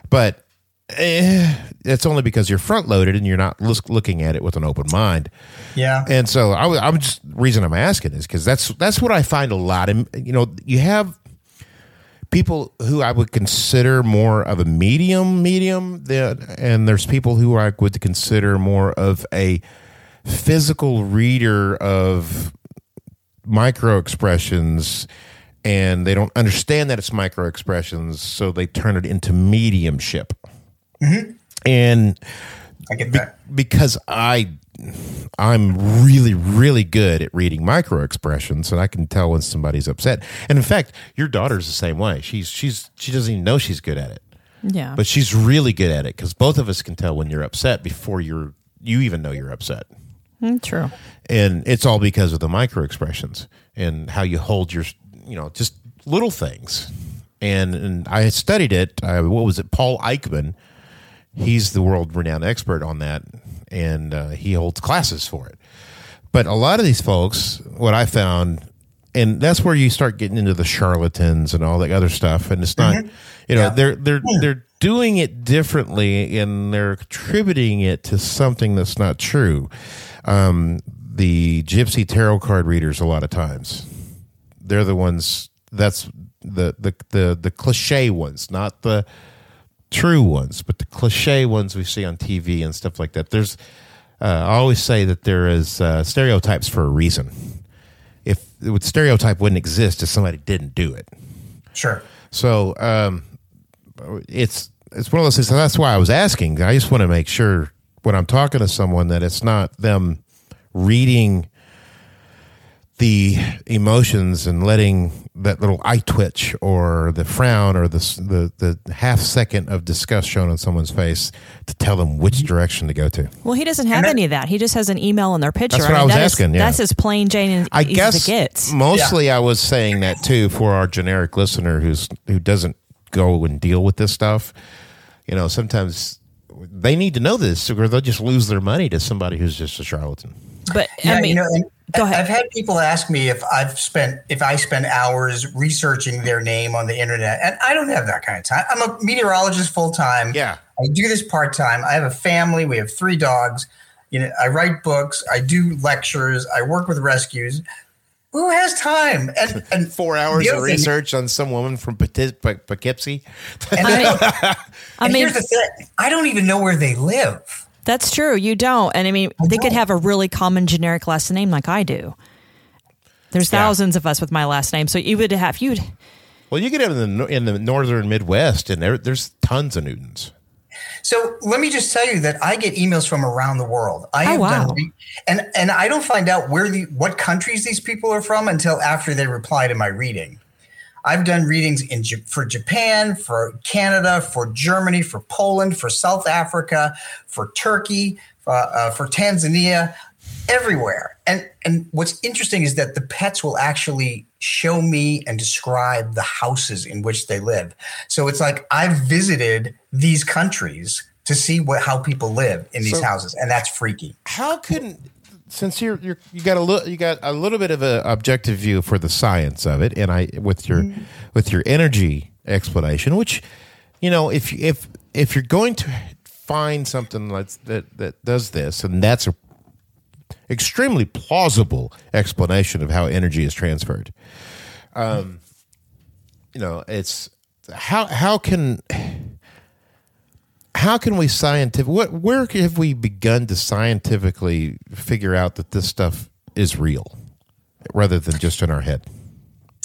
But eh, it's only because you're front loaded and you're not looking at it with an open mind. Yeah. And so I, am just the reason I'm asking is because that's that's what I find a lot. And you know, you have people who I would consider more of a medium medium, and there's people who I would consider more of a physical reader of micro expressions and they don't understand that it's micro expressions so they turn it into mediumship Mm-hmm. And I get that be, because I I'm really really good at reading micro expressions and I can tell when somebody's upset. And in fact, your daughter's the same way. She's she's she doesn't even know she's good at it. Yeah. But she's really good at it cuz both of us can tell when you're upset before you're you even know you're upset. Mm, true. And it's all because of the micro expressions and how you hold your you know just little things. And, and I studied it. Uh, what was it? Paul Ekman he's the world renowned expert on that, and uh, he holds classes for it. But a lot of these folks, what I found, and that's where you start getting into the charlatans and all that other stuff, and it's not, mm-hmm. you know, yeah. they're they're they're doing it differently and they're attributing it to something that's not true. Um, the gypsy tarot card readers, a lot of times, they're the ones. That's the the the the cliche ones, not the true ones, but the cliche ones we see on TV and stuff like that. There's, uh, I always say that there is uh, stereotypes for a reason. If the stereotype wouldn't exist if somebody didn't do it. Sure. So um, it's it's one of those things. So that's why I was asking. I just want to make sure when I'm talking to someone that it's not them reading the emotions and letting that little eye twitch or the frown or the, the the half second of disgust shown on someone's face to tell them which mm-hmm. direction to go to. Well, he doesn't have any of that. He just has an email in their picture. That's what I, mean, I was asking. Is, yeah. That's as plain Jane and I guess gets. Mostly, yeah. I was saying that too for our generic listener who's who doesn't go and deal with this stuff. You know, sometimes they need to know this, or they'll just lose their money to somebody who's just a charlatan. But yeah, I mean, you know, Go ahead. I've had people ask me if I've spent if I spend hours researching their name on the internet, and I don't have that kind of time. I'm a meteorologist full time. Yeah, I do this part time. I have a family. We have three dogs. You know, I write books. I do lectures. I work with rescues. Who has time? And, and Four hours of other thing- research on some woman from Poughkeepsie. Poughkeepsie. And, I and mean- here's the thing: I don't even know where they live. That's true. You don't. And I mean, I they could don't. have a really common generic last name like I do. There's Yeah. thousands of us with my last name. So you would have, you'd, Well, you get in the in the northern Midwest, and there, there's tons of Newtons. So let me just tell you that I get emails from around the world. I Oh, have wow. done, and and I don't find out where the what countries these people are from until after they reply to my reading. I've done readings in for Japan, for Canada, for Germany, for Poland, for South Africa, for Turkey, uh, uh, for Tanzania, everywhere. And and what's interesting is that the pets will actually show me and describe the houses in which they live. So it's like I've visited these countries to see what how people live in these So- houses, and that's freaky. How can since you're, you're you got a little you got a little bit of an objective view for the science of it, and I with your mm-hmm. with your energy explanation, which you know if you- if if you're going to find something that's, that that does this, and that's a extremely plausible explanation of how energy is transferred. Um, you know, it's how how can how can we scientific what where have we begun to scientifically figure out that this stuff is real rather than just in our head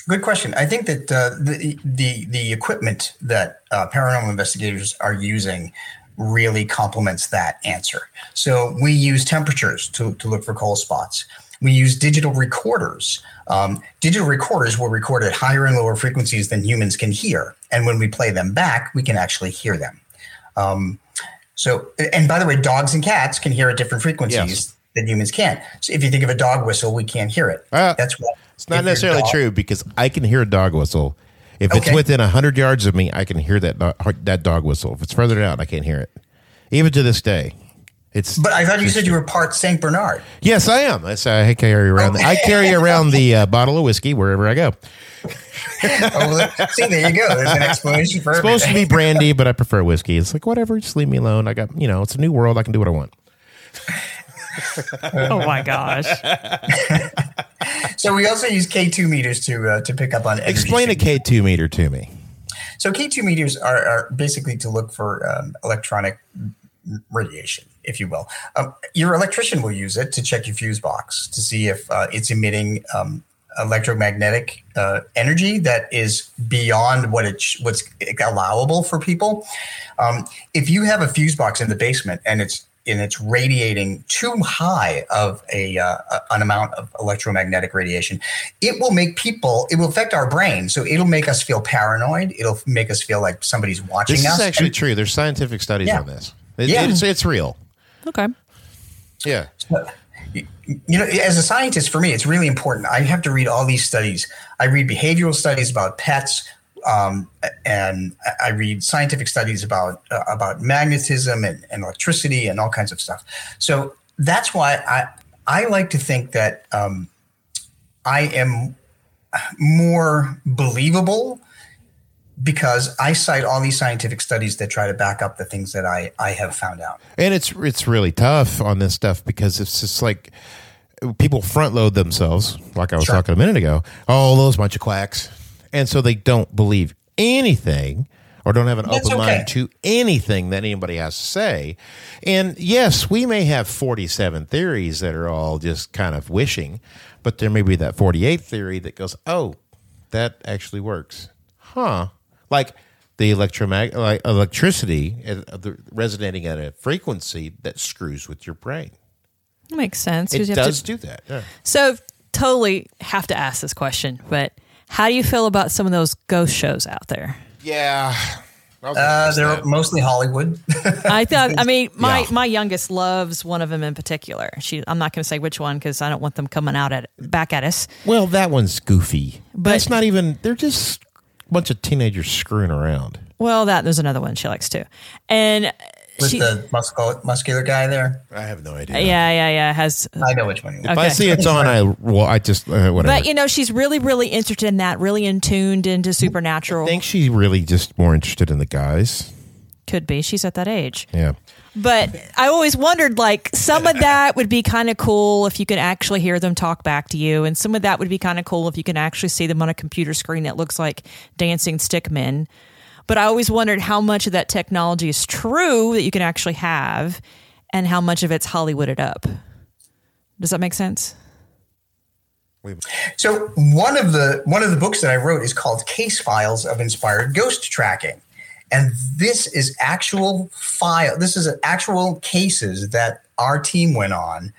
Good question. I think that uh, the the the equipment that uh, paranormal investigators are using really complements that answer. So we use temperatures to, to look for cold spots. We use digital recorders. Um, digital recorders will record at higher and lower frequencies than humans can hear, and when we play them back, we can actually hear them. Um, so, and by the way, dogs and cats can hear at different frequencies Yes. than humans can. So, if you think of a dog whistle, we can't hear it. Uh, That's what it's not necessarily dog- true because i can hear a dog whistle if it's Okay. within 100 yards of me i can hear that do- that dog whistle. If it's further out i can't hear it. Even to this day it's But I thought you said you were part Saint Bernard. yes i am. That's, i carry around i carry around the uh, bottle of whiskey wherever i go. Oh, well, see, there you go. There's an explanation for It's supposed to be brandy but i prefer whiskey. It's like whatever just leave me alone. I got you know it's a new world. I can do what i want. Oh my gosh. So we also use K2 meters to uh, to pick up on explain a signals. k2 meter to me So K2 meters are, are basically to look for um, electronic radiation, if you will. Um, your electrician will use it to check your fuse box to see if uh, it's emitting um, electromagnetic uh, energy that is beyond what it what's allowable for people. Um, if you have a fuse box in the basement and it's and it's radiating too high of a uh, an amount of electromagnetic radiation, it will make people. It will affect our brain, so it'll make us feel paranoid. It'll make us feel like somebody's watching This us. is actually And- true. There's scientific studies Yeah. on this. It- Yeah. It's, it's real. Okay. Yeah. you know, as a scientist, for me, it's really important. I have to read all these studies. I read behavioral studies about pets, um, and I read scientific studies about uh, about magnetism and, and electricity and all kinds of stuff. So that's why I I like to think that um, I am more believable because I cite all these scientific studies that try to back up the things that I, I have found out. And it's it's really tough on this stuff because it's just like people front load themselves, like I was Sure. talking a minute ago. Oh, those bunch of quacks, and so they don't believe anything or don't have an That's open okay. mind to anything that anybody has to say. And yes, we may have forty-seven theories that are all just kind of wishing, but there may be that forty-eighth theory that goes, "Oh, that actually works, huh?" Like the electromag- like electricity uh, resonating at a frequency that screws with your brain. That makes sense. It you have to- does do that. Yeah. So totally have to ask this question, but how do you feel about some of those ghost shows out there? Yeah. Uh, they're mostly Hollywood. I thought. I mean, my Yeah. my youngest loves one of them in particular. She. I'm not going to say which one because I don't want them coming out at back at us. well, that one's goofy. But- But it's not even. They're just a bunch of teenagers screwing around. Well, that there's another one she likes too, and with she. the muscular, muscular guy there. I have no idea. yeah, yeah, yeah. Has I know which one. you If I see it's on, I well, I just uh, whatever. But you know, she's really, really interested in that, really in tuned into supernatural. I think she's really just more interested in the guys. Could be. She's at that age. Yeah. But I always wondered like some of that would be kind of cool if you could actually hear them talk back to you. And some of that would be kind of cool if you can actually see them on a computer screen that looks like dancing stickmen. But I always wondered how much of that technology is true that you can actually have and how much of it's Hollywooded up. Does that make sense? So one of the one of the books that I wrote is called Case Files of Inspired Ghost Tracking. And this is actual file. This is actual cases that our team went on.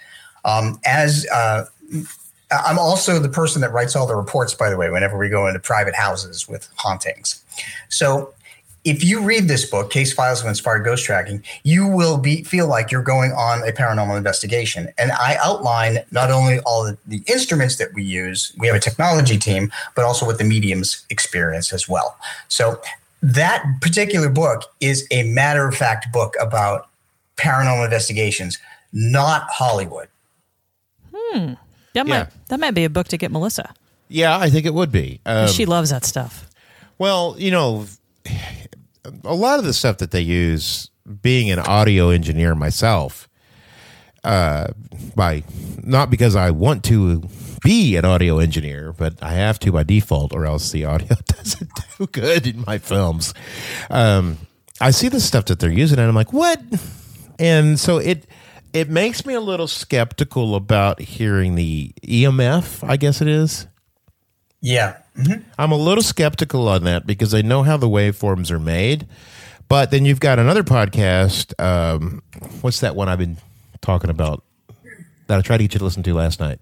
Um, as uh, I'm also the person that writes all the reports, by the way, whenever we go into private houses with hauntings. So if you read this book, Case Files of Inspired Ghost Tracking, you will be feel like you're going on a paranormal investigation. And I outline not only all the, the instruments that we use, we have a technology team, but also what the mediums experience as well. So that particular book is a matter of fact book about paranormal investigations, not Hollywood. Hmm. That might Yeah. that might be a book to get Melissa. Yeah, I think it would be. Um, she loves that stuff. Well, you know, a lot of the stuff that they use, being an audio engineer myself, uh, by not because I want to be an audio engineer, but I have to by default, or else the audio doesn't do good in my films. Um, I see the stuff that they're using, and I'm like, what? And so it it makes me a little skeptical about hearing the EMF. I guess it is. Yeah. Mhm. I'm a little skeptical on that because I know how the waveforms are made. But then you've got another podcast. Um, what's that one I've been talking about that I tried to get you to listen to last night?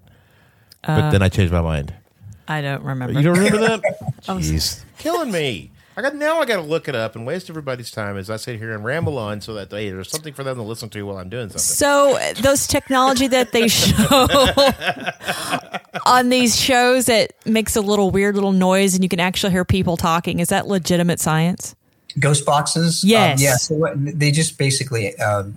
But then I changed my mind. I don't remember. You don't remember that? Jeez. Killing me. I got now I got to look it up and waste everybody's time as I sit here and ramble on so that hey, there's something for them to listen to while I'm doing something. So those technology that they show on these shows that makes a little weird little noise and you can actually hear people talking, is that legitimate science? Ghost boxes. Yes. Um, yeah. So what, they just basically, um,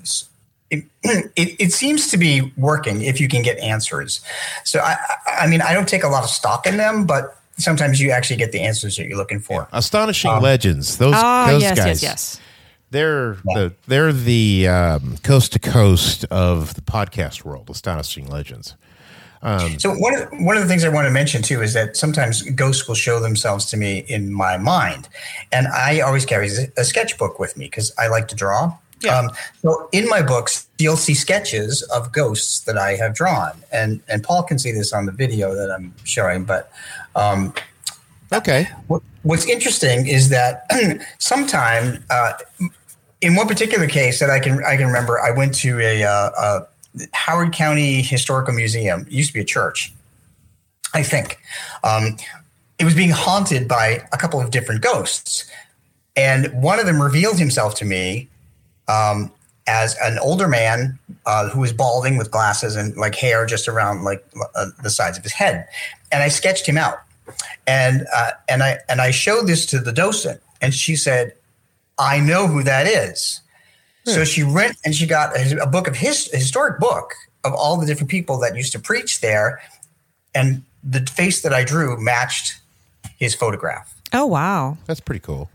it, it, it seems to be working if you can get answers. So I, I- I mean, I don't take a lot of stock in them, but sometimes you actually get the answers that you're looking for. Astonishing Legends. Those Ah, those yes, guys. yes, yes. They're the they're the um, coast to coast of the podcast world. Astonishing Legends. Um, So one of one of the things I want to mention too is that sometimes ghosts will show themselves to me in my mind, and I always carry a sketchbook with me because I like to draw. Yeah. Um, so in my books, you'll see sketches of ghosts that I have drawn, and and Paul can see this on the video that I'm showing. But um, Okay. what, what's interesting is that sometime uh, in one particular case that I can I can remember, I went to a, uh, a Howard County Historical Museum. It used to be a church, I think. Um, it was being haunted by a couple of different ghosts, and one of them revealed himself to me um, as an older man uh, who was balding with glasses and like hair just around like uh, the sides of his head, and I sketched him out and uh, and I and I showed this to the docent, and she said, "I know who that is." So she went and she got a, a book of his a historic book of all the different people that used to preach there, and the face that I drew matched his photograph. Oh wow. That's pretty cool.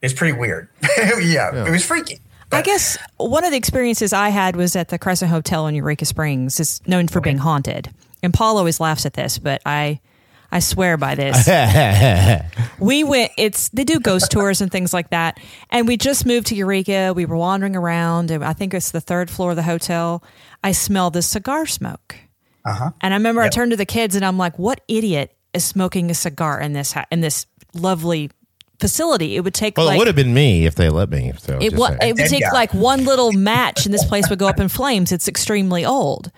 It's pretty weird. yeah, it was freaky. I guess one of the experiences I had was at the Crescent Hotel in Eureka Springs. It's known for being haunted. And Paul always laughs at this, but I I swear by this. we went it's they do ghost tours and things like that. And we just moved to Eureka. We were wandering around and I think it's the third floor of the hotel. I smell the cigar smoke. Uh-huh. And I remember I turned to the kids and I'm like, "What idiot is smoking a cigar in this ha- in this lovely facility? It would take Well, like it would have been me if they let me. So it, just wa- saying. it would take guy. like one little match and this place would go up in flames. It's extremely old.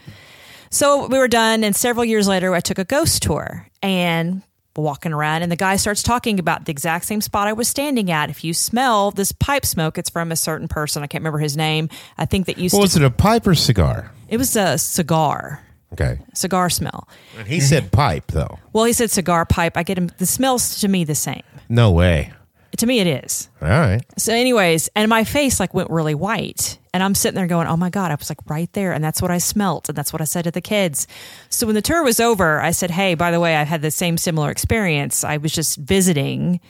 So we were done, and several years later, I took a ghost tour and walking around, and the guy starts talking about the exact same spot I was standing at. If you smell this pipe smoke, it's from a certain person. I can't remember his name. I think that used Well, to. was it a pipe or cigar? It was a cigar, Okay. cigar smell. And he said pipe though. Well, he said cigar pipe. I get him. The smells to me the same. No way. To me, it is. All right. So, anyways, and my face like went really white, and I'm sitting there going, "Oh my god!" I was like right there, and that's what I smelt, and that's what I said to the kids. So when the tour was over, I said, "Hey, by the way, I had the same similar experience. I was just visiting,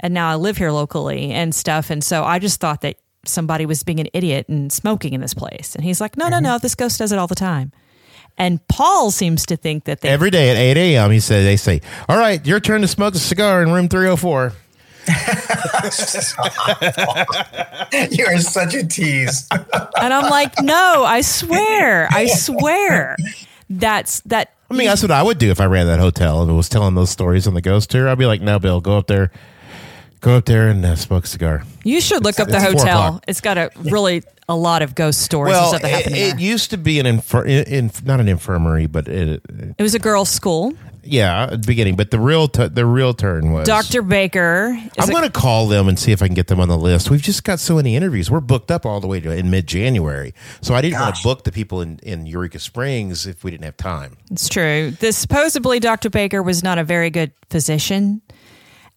and now I live here locally and stuff, and so I just thought that somebody was being an idiot and smoking in this place. And he's like, no, no, no, this ghost does it all the time. And Paul seems to think that they Every day at 8 a.m., he said, they say, All right, your turn to smoke a cigar in room 304. you are such a tease. and I'm like, no, I swear, I swear. That's that I mean, that's what I would do if I ran that hotel and was telling those stories on the ghost tour. I'd be like, No, Bill, go up there. Go up there and uh, smoke a cigar. you should look up the it's hotel. It's got a really a lot of ghost stories Well, it, it used to be an infir- in, in not an infirmary, but it, It was a girls' school. Yeah, at the beginning. But the real t- the real turn was Dr. Baker. I'm going to call them and see if I can get them on the list. We've just got so many interviews. We're booked up all the way to in mid January, so I didn't want to book the people in in Eureka Springs if we didn't have time. It's true. This supposedly Dr. Baker was not a very good physician,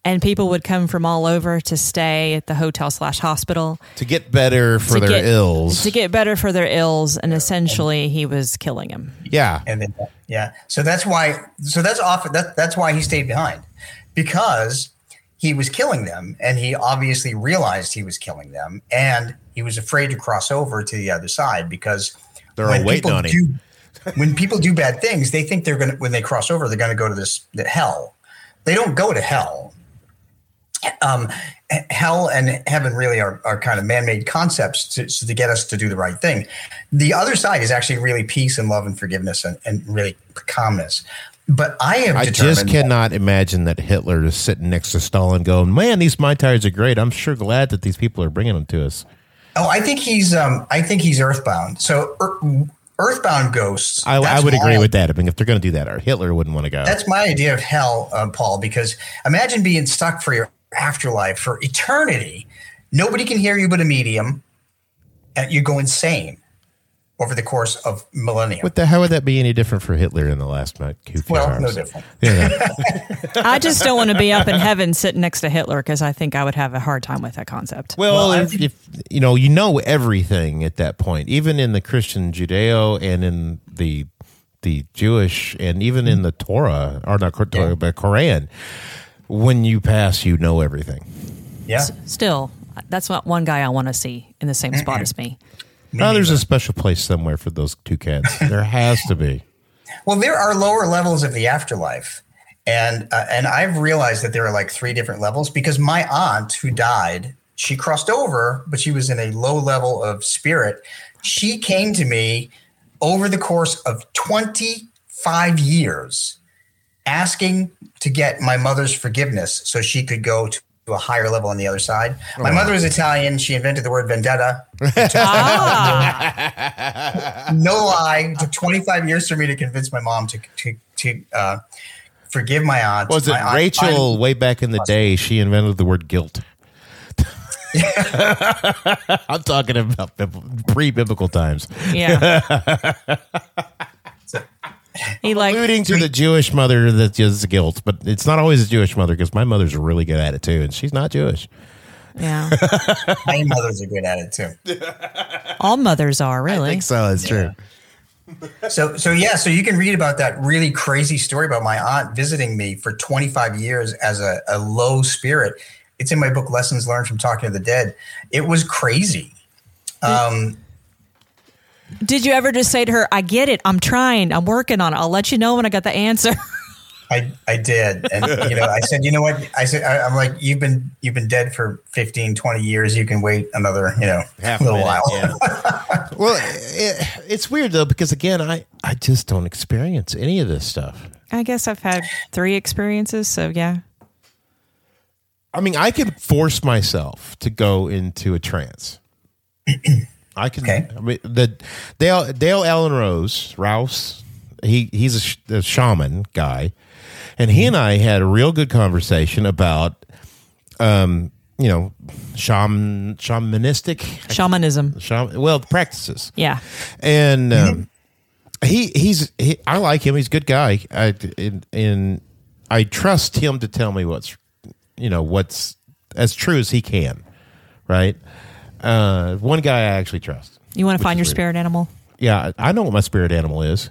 and people would come from all over to stay at the hotel slash hospital. To get better for their get, ills, to get better for their ills, and essentially he was killing them. yeah, and then yeah. So that's why so that's often that, that's why he stayed behind. Because he was killing them and he obviously realized he was killing them and he was afraid to cross over to the other side because They're all waiting people on him. do, when people do bad things they think they're gonna when they cross over they're gonna go to this the hell. They don't go to hell um, hell and heaven really are, are kind of man-made concepts to, to get us to do the right thing. The other side is actually really peace and love and forgiveness and, and really calmness. But I have I just cannot imagine that Hitler is sitting next to Stalin, going, "Man, these my tires are great. I'm sure glad that these people are bringing them to us." Oh, I think he's um, I think he's earthbound. So ear- earthbound ghosts. I, I would agree with that. I mean, if they're going to do that, or Hitler wouldn't want to go. That's my idea of hell, uh, Paul. Because imagine being stuck for your afterlife for eternity. Nobody can hear you but a medium, and you go insane over the course of millennia. what the? How would that be any different for Hitler in the last month? few well, hours? no different. Yeah. I just don't want to be up in heaven sitting next to Hitler because I think I would have a hard time with that concept. Well, Well, if, if you know, you know everything at that point, even in the Christian Judeo and in the the Jewish and even in the Torah or not Torah, Yeah. but Quran. When you pass, you know everything. Yeah. Still, that's not one guy I want to see in the same spot as me. Oh, there's a special place somewhere for those two cats. There has to be. Well, there are lower levels of the afterlife, and uh, and I've realized that there are like three different levels because my aunt who died, she crossed over, but she was in a low level of spirit. She came to me over the course of 25 years asking to get my mother's forgiveness so she could go to a higher level on the other side. My mother was Italian. She invented the word vendetta. Ah, no lie, it took 25 years for me to convince my mom to to, to uh, forgive my aunt. Was it aunt Rachel finally- way back in the day? She invented the word guilt. I'm talking about pre biblical times. yeah. He like alluding to the Jewish mother that is guilt, but it's not always a Jewish mother because my mother's really good at it too, and she's not Jewish. yeah. my mothers are good at it too. All mothers are I really. think so. It's true. So so yeah, so you can read about that really crazy story about my aunt visiting me for 25 years as a, a low spirit. It's in my book Lessons Learned from Talking to the Dead. It was crazy. Um, Did you ever just say to her, "I get it. I'm trying. I'm working on it. I'll let you know when I got the answer." I, I did. And, you know, I said, you know what? I said, I, I'm like, you've been, you've been dead for 15, 20 years. You can wait another, you know, Half a little minute, while. yeah. well, it, it's weird though because again, I I just don't experience any of this stuff. I guess I've had three experiences, so yeah. I mean, I can force myself to go into a trance. I can. Okay. I mean, the Dale Dale Allen Rose Rouse. He he's a, sh- a shaman guy, and he and I had a real good conversation about, um, you know, shaman shamanistic Shamanism. shaman well practices Yeah. and um, he he's he, I like him. He's a good guy. I and, and I trust him to tell me what's you know what's as true as he can. Right. Uh, one guy I actually trust. You want to find your weird. spirit animal? Yeah, I I know what my spirit animal is.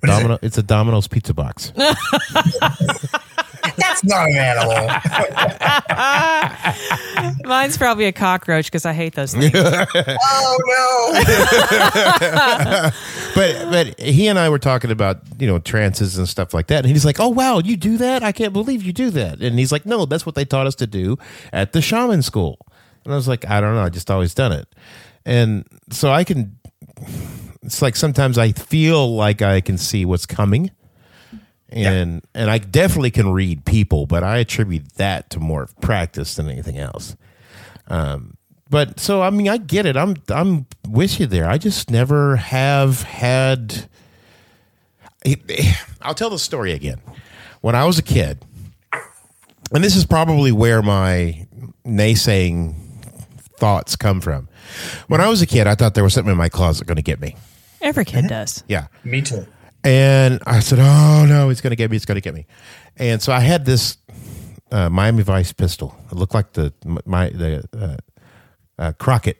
What is Domino. It's a Domino's pizza box. That's not an animal. Mine's probably a cockroach because I hate those things. oh no! but but he and I were talking about you know trances and stuff like that, and he's like, "Oh wow, you do that? I can't believe you do that." And he's like, "No, that's what they taught us to do at the shaman school." And I was like, "I don't know, I just always done it." And so I can. It's like sometimes I feel like I can see what's coming and yeah. and I definitely can read people, but I attribute that to more practice than anything else. Um, but so I mean, I get it. I'm I'm with you there. I just never have had. I'll tell the story again. When I was a kid, and this is probably where my naysaying thoughts come from. When I was a kid, I thought there was something in my closet going to get me. Every kid does. Yeah. Me too. And I said, "Oh no, it's going to get me! It's going to get me!" And so I had this uh, Miami Vice pistol. It looked like the my the uh, uh, Crockett.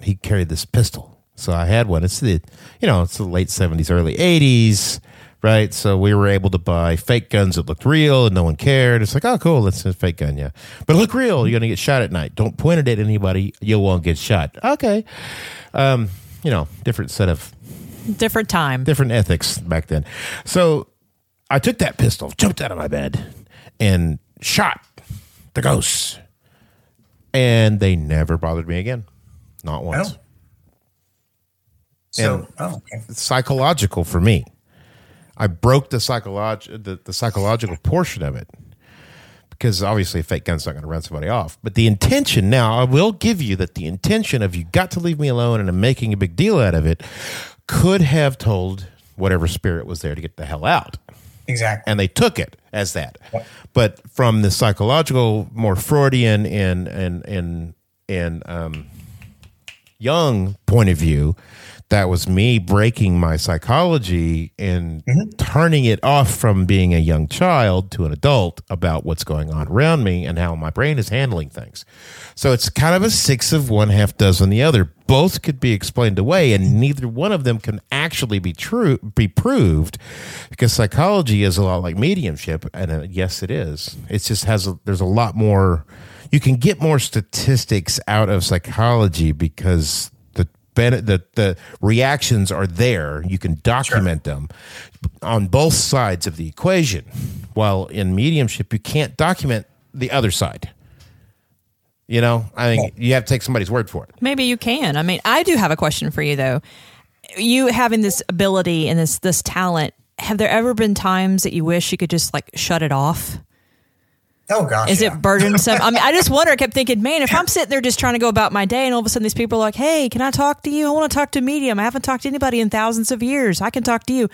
He carried this pistol, so I had one. It's the you know it's the late seventies, early eighties, right? So we were able to buy fake guns that looked real and no one cared. It's like, oh, cool, that's a fake gun, yeah, but look real. You're going to get shot at night. Don't point it at anybody. You won't get shot. Okay, um, you know, different set of different time, different ethics back then. So I took that pistol, jumped out of my bed, and shot the ghosts. And they never bothered me again. Not once. Oh. So, oh, okay. It's psychological for me. I broke the psychological the, the psychological portion of it because obviously a fake gun's not going to run somebody off. But the intention now, I will give you that the intention of you got to leave me alone and I'm making a big deal out of it could have told whatever spirit was there to get the hell out. Exactly. And they took it as that. But from the psychological, more Freudian and and and and um, Jung point of view, that was me breaking my psychology and mm-hmm. turning it off from being a young child to an adult about what's going on around me and how my brain is handling things. So it's kind of a six of one, half dozen the other. Both could be explained away, and neither one of them can actually be true, be proved, because psychology is a lot like mediumship, and uh, yes, it is. It just has a, there's a lot more. You can get more statistics out of psychology because the the reactions are there. You can document sure. them on both sides of the equation. While in mediumship, you can't document the other side. You know, I mean, you have to take somebody's word for it. Maybe you can. I mean, I do have a question for you though. You having this ability and this this talent, have there ever been times that you wish you could just like shut it off? Oh gosh, is yeah. it burdensome? I mean, I just wonder. I kept thinking, man, if I'm sitting there just trying to go about my day, and all of a sudden these people are like, "Hey, can I talk to you? I want to talk to a medium. I haven't talked to anybody in thousands of years. I can talk to you."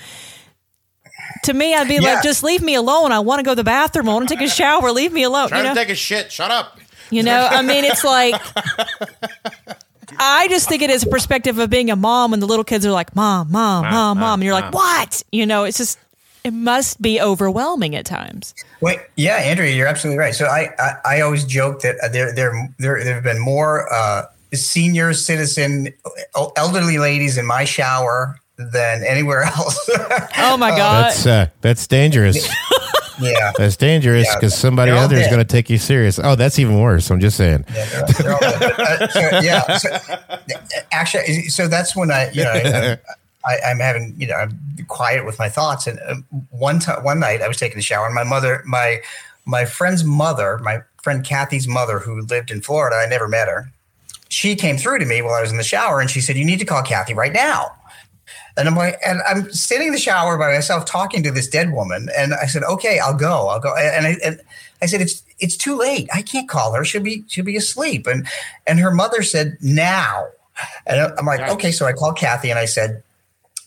To me, I'd be yeah. like, "Just leave me alone. I want to go to the bathroom. I want to take a shower. Leave me alone." Trying you know? to take a shit. Shut up. You know, I mean, it's like. I just think it is a perspective of being a mom when the little kids are like, "Mom, mom, mom, mom,", mom and you're like, "What?" You know, it's just it must be overwhelming at times. Wait, yeah, Andrea, you're absolutely right. So I, I, I always joke that there, there, there, there have been more uh, senior citizen, elderly ladies in my shower than anywhere else. oh my god, that's uh, that's dangerous. Yeah, that's dangerous because yeah. somebody other is going to take you serious. Oh, that's even worse. I'm just saying. Yeah, they're, they're uh, so, yeah. So, actually, so that's when I, you know, I, am having, you know, I'm quiet with my thoughts. And uh, one time, one night, I was taking a shower, and my mother, my my friend's mother, my friend Kathy's mother, who lived in Florida, I never met her. She came through to me while I was in the shower, and she said, "You need to call Kathy right now." And I'm like, and I'm sitting in the shower by myself talking to this dead woman, and I said, "Okay, I'll go, I'll go." And I, and I said, "It's it's too late. I can't call her. She'll be she'll be asleep." And and her mother said, "Now." And I'm like, okay. So I called Kathy and I said,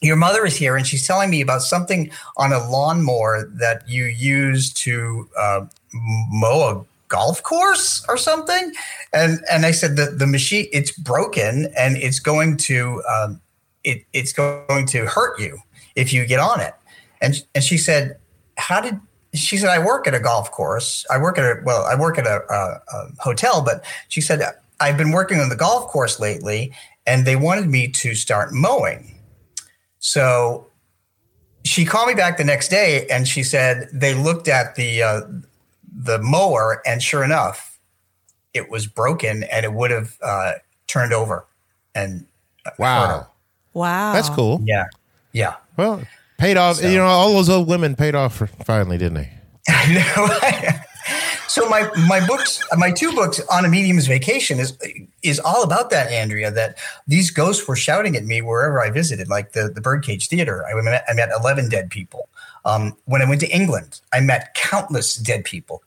your mother is here and she's telling me about something on a lawnmower that you use to uh, mow a golf course or something. And and i said that the machine it's broken and it's going to um, it, it's going to hurt you if you get on it. And and she said how did she said i work at a golf course. I work at a well i work at a, a, a hotel but she said i've been working on the golf course lately and they wanted me to start mowing so she called me back the next day and she said they looked at the uh, the mower, and sure enough, it was broken and it would have uh, turned over. And uh, hurt her. Wow. Wow. That's cool. yeah, yeah. Well, paid off. So- You know, all those old women paid off for, finally, didn't they? I know. so my my books, my two books on a medium's vacation is is all about that, Andrea. That these ghosts were shouting at me wherever I visited, like the the Birdcage Theater. I met I met eleven dead people. Um, when I went to England, I met countless dead people,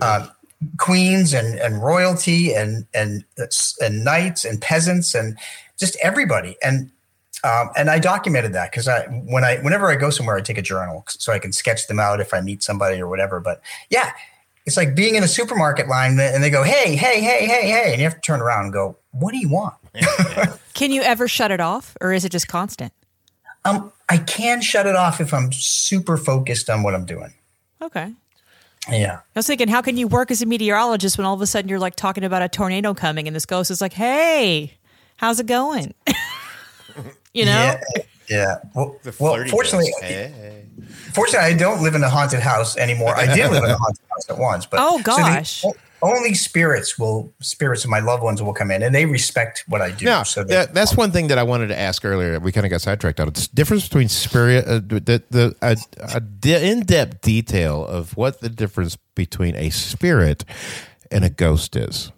uh, queens and and royalty and and and knights and peasants and just everybody. And um, and I documented that because I when I whenever I go somewhere, I take a journal so I can sketch them out if I meet somebody or whatever. But yeah, it's like being in a supermarket line and they go, "Hey, hey, hey, hey, hey," and you have to turn around and go, "What do you want?" Can you ever shut it off, or is it just constant? Um, I can shut it off if I'm super focused on what I'm doing. Okay. Yeah. I was thinking, how can you work as a meteorologist when all of a sudden you're like talking about a tornado coming and this ghost is like, "Hey, how's it going?" you know? Yeah. Yeah. Well, well fortunately, fortunately, I don't live in a haunted house anymore. I did live in a haunted house at once, but Oh, so the- gosh. only spirits will spirits of my loved ones will come in, and they respect what I do. No, so they- that, that's one thing that I wanted to ask earlier. We kind of got sidetracked on it. The difference between spirit, uh, the the uh, a de- in-depth detail of what the difference between a spirit and a ghost is.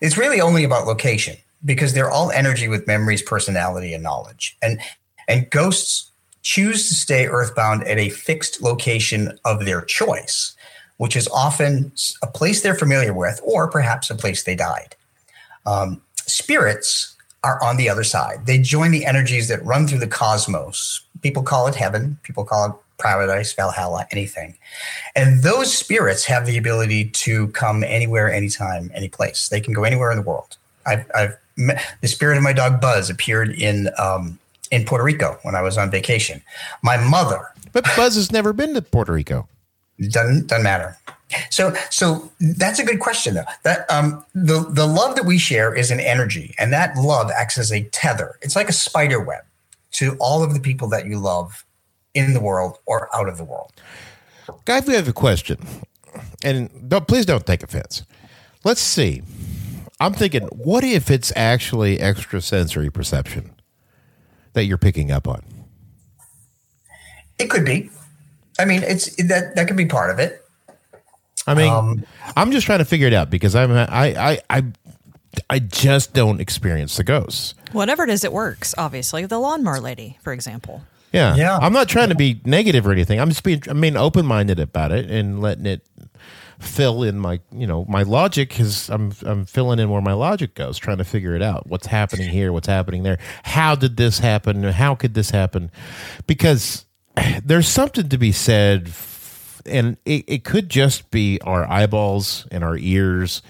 it's really only about location because they're all energy with memories, personality, and knowledge. And and ghosts choose to stay earthbound at a fixed location of their choice, which is often a place they're familiar with, or perhaps a place they died. Um, spirits are on the other side. They join the energies that run through the cosmos. People call it heaven. People call it paradise, Valhalla, anything. And those spirits have the ability to come anywhere, anytime, any place. They can go anywhere in the world. I've, I've the spirit of my dog Buzz appeared in um, in Puerto Rico when I was on vacation. My mother But Buzz has never been to Puerto Rico. doesn't doesn't matter. So so that's a good question though. That um the the love that we share is an energy, and that love acts as a tether. It's like a spider web to all of the people that you love in the world or out of the world. Guy, we have a question, and don't, please don't take offense. Let's see. I'm thinking, what if it's actually extrasensory perception that you're picking up on? It could be. I mean, it's that that could be part of it. I mean, Um, I'm just trying to figure it out because I'm I I I I just don't experience the ghosts. Whatever it is, it works. Obviously, the lawnmower lady, for example. Yeah, Yeah. I'm not trying to be negative or anything. I'm just being I mean open minded about it and letting it fill in my you know my logic is I'm I'm filling in where my logic goes, trying to figure it out. What's happening here? What's happening there? How did this happen? How could this happen? Because there's something to be said, and it, it could just be our eyeballs and our ears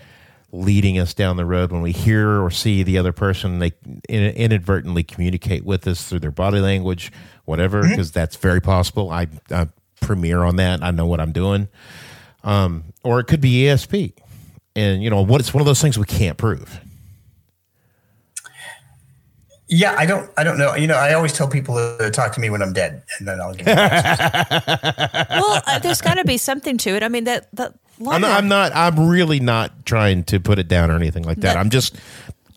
leading us down the road when we hear or see the other person they inadvertently communicate with us through their body language whatever mm-hmm. because that's very possible I, I premiere on that i know what i'm doing um, or it could be esp and you know what it's one of those things we can't prove Yeah, I don't I don't know. You know, I always tell people to talk to me when I'm dead, and then I'll give. You. Well, uh, there's got to be something to it. I mean, that that I'm lawnmower. not, I'm not i'm really not trying to put it down or anything like that That- i'm just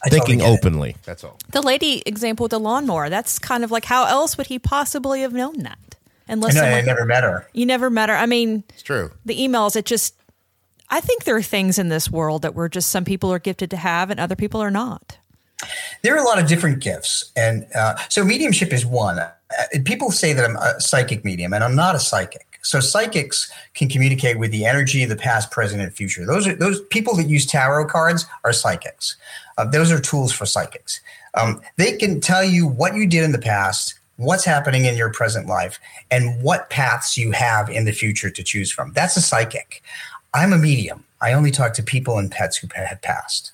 I totally thinking it. openly that's all the lady example the lawnmower. That's kind of like how else would he possibly have known that? I Unless know I never met her. you never met her. I mean, it's true the emails. It just. I think there are things in this world that we're just some people are gifted to have and other people are not. There are a lot of different gifts, and uh, so mediumship is one. Uh, people say that I'm a psychic medium, and I'm not a psychic. So psychics can communicate with the energy of the past, present, and future. Those are those people that use tarot cards are psychics. Uh, those are tools for psychics. Um, they can tell you what you did in the past, what's happening in your present life, and what paths you have in the future to choose from. That's a psychic. I'm a medium. I only talk to people and pets who pa- have passed.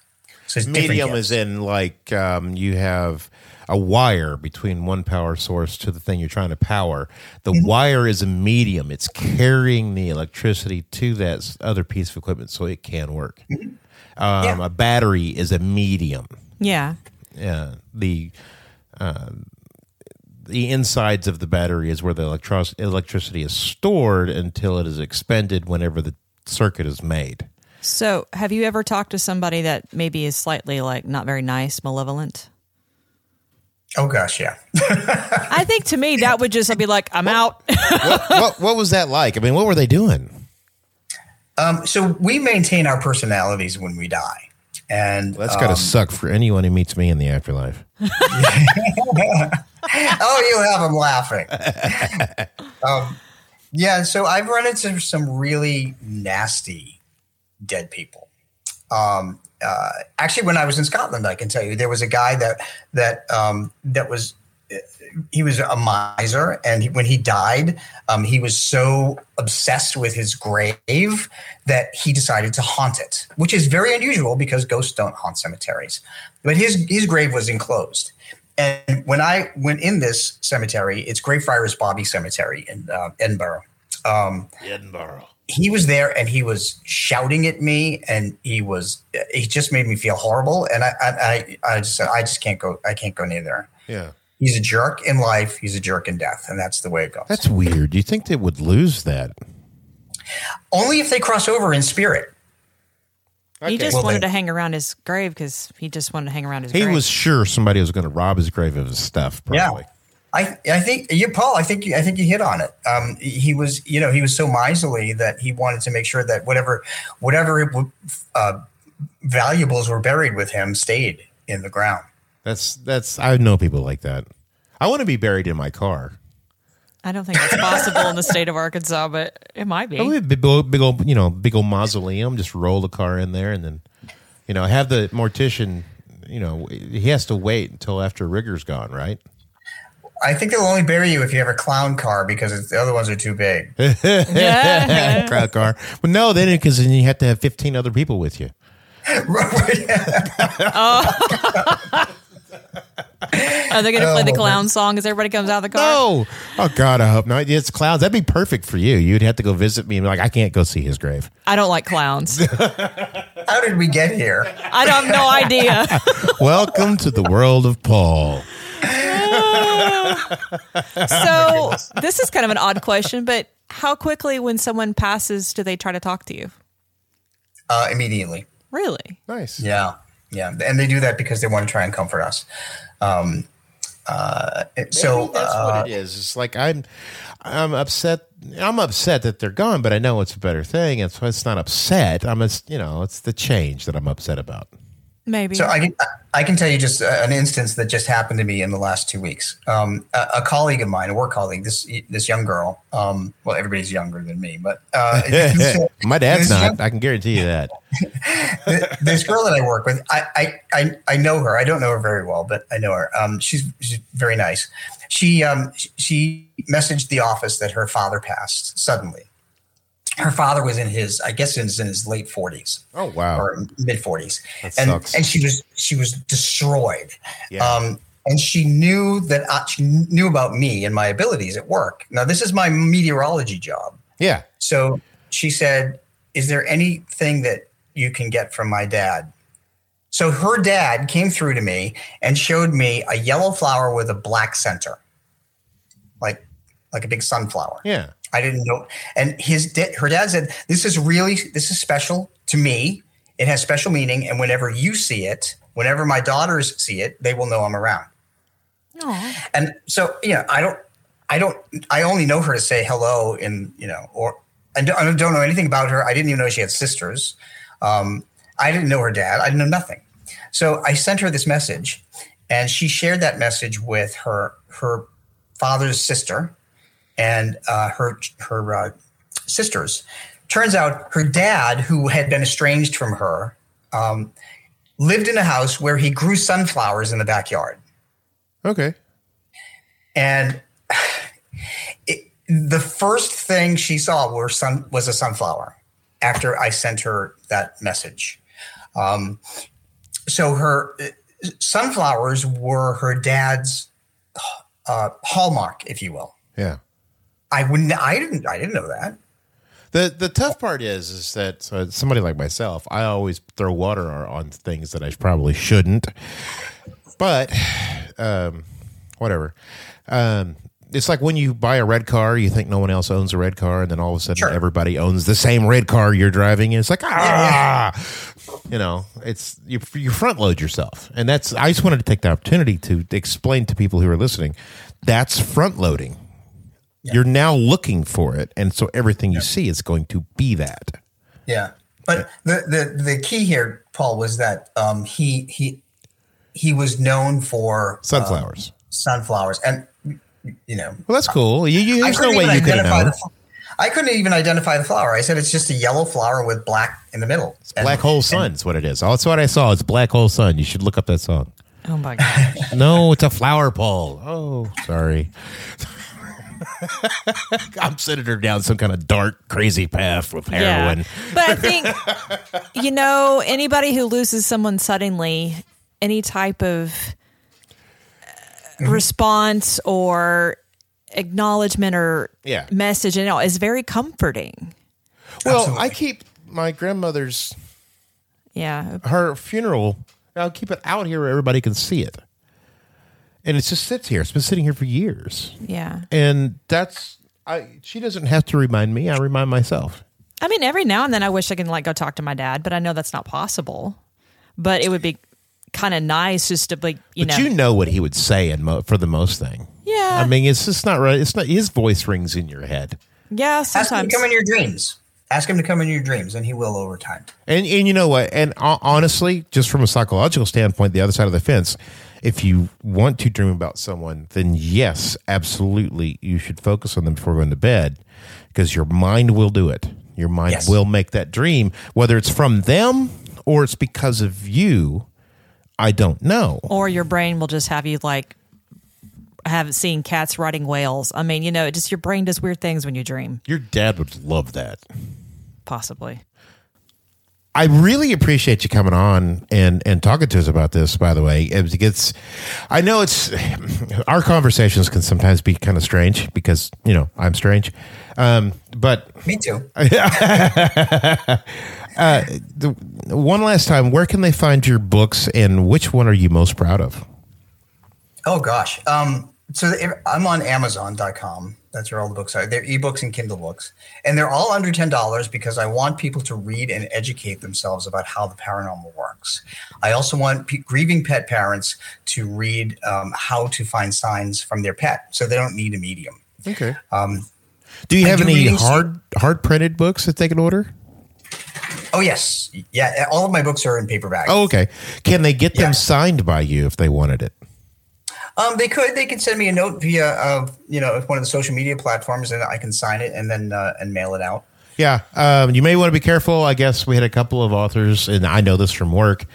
So it's medium is in like um, you have a wire between one power source to the thing you're trying to power. The Mm-hmm. wire is a medium; it's carrying the electricity to that other piece of equipment so it can work. Um, Mm-hmm. Yeah. A battery is a medium. Yeah. Uh, the uh, the insides of the battery is where the electro- electricity is stored until it is expended whenever the circuit is made. So, have you ever talked to somebody that maybe is slightly like not very nice, malevolent? Oh gosh, yeah. I think to me that would just I'd be like, I'm out. what, what, what was that like? I mean, what were they doing? Um, so we maintain our personalities when we die, and That's got to um, suck for anyone who meets me in the afterlife. oh, you have them laughing. um, yeah, so I've run into some really nasty dead people. Um, uh, actually, when I was in Scotland, I can tell you there was a guy that that um, that was he was a miser, and he, when he died, um, he was so obsessed with his grave that he decided to haunt it, which is very unusual because ghosts don't haunt cemeteries. But his his grave was enclosed, and when I went in this cemetery, it's Greyfriars Bobby Cemetery in uh, Edinburgh. Um, Edinburgh. he was there and he was shouting at me and he was he just made me feel horrible and I I, I, I just I just can't go I can't go near there. Yeah. He's a jerk in life, he's a jerk in death, and that's the way it goes. That's weird. Do you think they would lose that? Only if they cross over in spirit. He just Well, wanted they- to hang around his grave because he just wanted to hang around his He grave. was sure somebody was going to rob his grave of his stuff. Probably. Yeah. I, I think you Paul I think you, I think you hit on it. Um, he was you know he was so miserly that he wanted to make sure that whatever whatever uh, valuables were buried with him stayed in the ground. That's that's. I know people like that. I want to be buried in my car. I don't think that's possible in the state of Arkansas, but it might be. Oh, I would big old, big old, you know, big old mausoleum. Just roll the car in there, and then, you know, have the mortician. You know, he has to wait until after rigor's gone, right? I think they'll only bury you if you have a clown car because it's, the other ones are too big. Yeah. Crowd car. But no, then because then you have to have fifteen other people with you. Oh. Are they going to play the clown song as everybody comes out of the car? No. Oh God, I hope not. It's clowns. That'd be perfect for you. You'd have to go visit me and be like, I can't go see his grave. I don't like clowns. How did we get here? I don't have no idea. Welcome to the world of Paul. so this is kind of an odd question, but how quickly when someone passes do they try to talk to you? Uh, immediately. Really? Nice. Yeah. Yeah. And they do that because they want to try and comfort us. Um, uh, so Maybe that's uh, what it is. It's like I'm, I'm upset. I'm upset that they're gone, but I know it's a better thing, and so it's not upset. I'm, just, you know, it's the change that I'm upset about. Maybe. So I can I can tell you just uh, an instance that just happened to me in the last two weeks. Um, a, a colleague of mine, a work colleague, this this young girl. Um, well, everybody's younger than me, but uh, My dad's not. young- I can guarantee you that. this girl that I work with, I, I I I know her. I don't know her very well, but I know her. Um, she's she's very nice. She um she messaged the office that her father passed suddenly. Her father was in his, I guess, in his, in his late forties. Oh wow. or mid forties, and sucks. and she was she was destroyed. Yeah. Um, and she knew that I, she knew about me and my abilities at work. Now this is my meteorology job, Yeah. so she said, "Is there anything that you can get from my dad?" So her dad came through to me and showed me a yellow flower with a black center, like like a big sunflower. Yeah. I didn't know. And his her dad said, "This is really this is special to me. It has special meaning, and whenever you see it, whenever my daughters see it, they will know I'm around." Aw. And so, you know, I don't, I don't, I only know her to say hello, in you know, or I don't, I don't know anything about her. I didn't even know she had sisters. Um, I didn't know her dad. I didn't know nothing. So I sent her this message, and she shared that message with her her father's sister and uh, her her uh, sisters. Turns out her dad, who had been estranged from her, um, lived in a house where he grew sunflowers in the backyard. Okay. And it, the first thing she saw were sun, was a sunflower after I sent her that message. Um, so her uh, sunflowers were her dad's uh, hallmark, if you will. Yeah. I wouldn't. I didn't. I didn't know that. The the tough part is is that so somebody like myself, I always throw water on things that I probably shouldn't. But um, whatever. Um, it's like when you buy a red car, you think no one else owns a red car, and then all of a sudden Sure. everybody owns the same red car you're driving, and it's like ah, you know, it's you you front load yourself, and that's. I just wanted to take the opportunity to explain to people who are listening, that's front loading. You're now looking for it, and so everything you see is going to be that. Yeah, but the the the key here, Paul, was that um, he he he was known for Sunflowers. um, sunflowers, and you know, well, that's cool. You, you, I there's no couldn't way even you could have identify the. I couldn't even identify the flower. I said it's just a yellow flower with black in the middle. And- Black Hole Sun is what it is. That's what I saw. It's Black Hole Sun. You should look up that song. Oh my god! No, it's a flower pole. Oh, sorry. I'm sending her down some kind of dark, crazy path with heroin. Yeah. But I think, you know, anybody who loses someone suddenly, any type of uh, response or acknowledgement or Yeah. message and all is very comforting. Well, Absolutely. I keep my grandmother's Yeah. her funeral. I'll keep it out here where everybody can see it, and it just sits here. It's been sitting here for years, Yeah. and that's I. She doesn't have to remind me. I remind myself. I mean, every now and then I wish I can like go talk to my dad, but I know that's not possible. But it would be kind of nice just to like, you know, but know. you know what he would say, and mo- for the most thing. yeah. I mean, it's just not right. It's not his voice rings in your head. yeah, Ask him to sometimes. come in your dreams. Ask him to come in your dreams, and he will over time. And and you know what? And ho- honestly, just from a psychological standpoint, the other side of the fence, if you want to dream about someone, then yes, absolutely, you should focus on them before going to bed, because your mind will do it. Your mind Yes. will make that dream, whether it's from them or it's because of you. I don't know. or your brain will just have you like have seen cats riding whales. I mean, you know, it just your brain does weird things when you dream, Your dad would love that. possibly. I really appreciate you coming on and and talking to us about this. By the way, it gets. I know it's our conversations can sometimes be kind of strange because you know I'm strange, um, but Me too. the one last time, where can they find your books and which one are you most proud of? Oh gosh. Um, so I'm on Amazon.com. That's where all the books are. They're ebooks and Kindle books, and they're all under ten dollars because I want people to read and educate themselves about how the paranormal works. I also want pe- grieving pet parents to read um, how to find signs from their pet, so they don't need a medium. Okay. Um, Do you have do any hard hard printed books that they can order? oh yes, yeah. All of my books are in paperback. Oh, okay. Can they get them Yeah. signed by you if they wanted it? Um, they could. They could send me a note via, uh, you know, one of the social media platforms, and I can sign it and then uh, and mail it out. Yeah, um, you may want to be careful. I guess we had a couple of authors, and I know this from work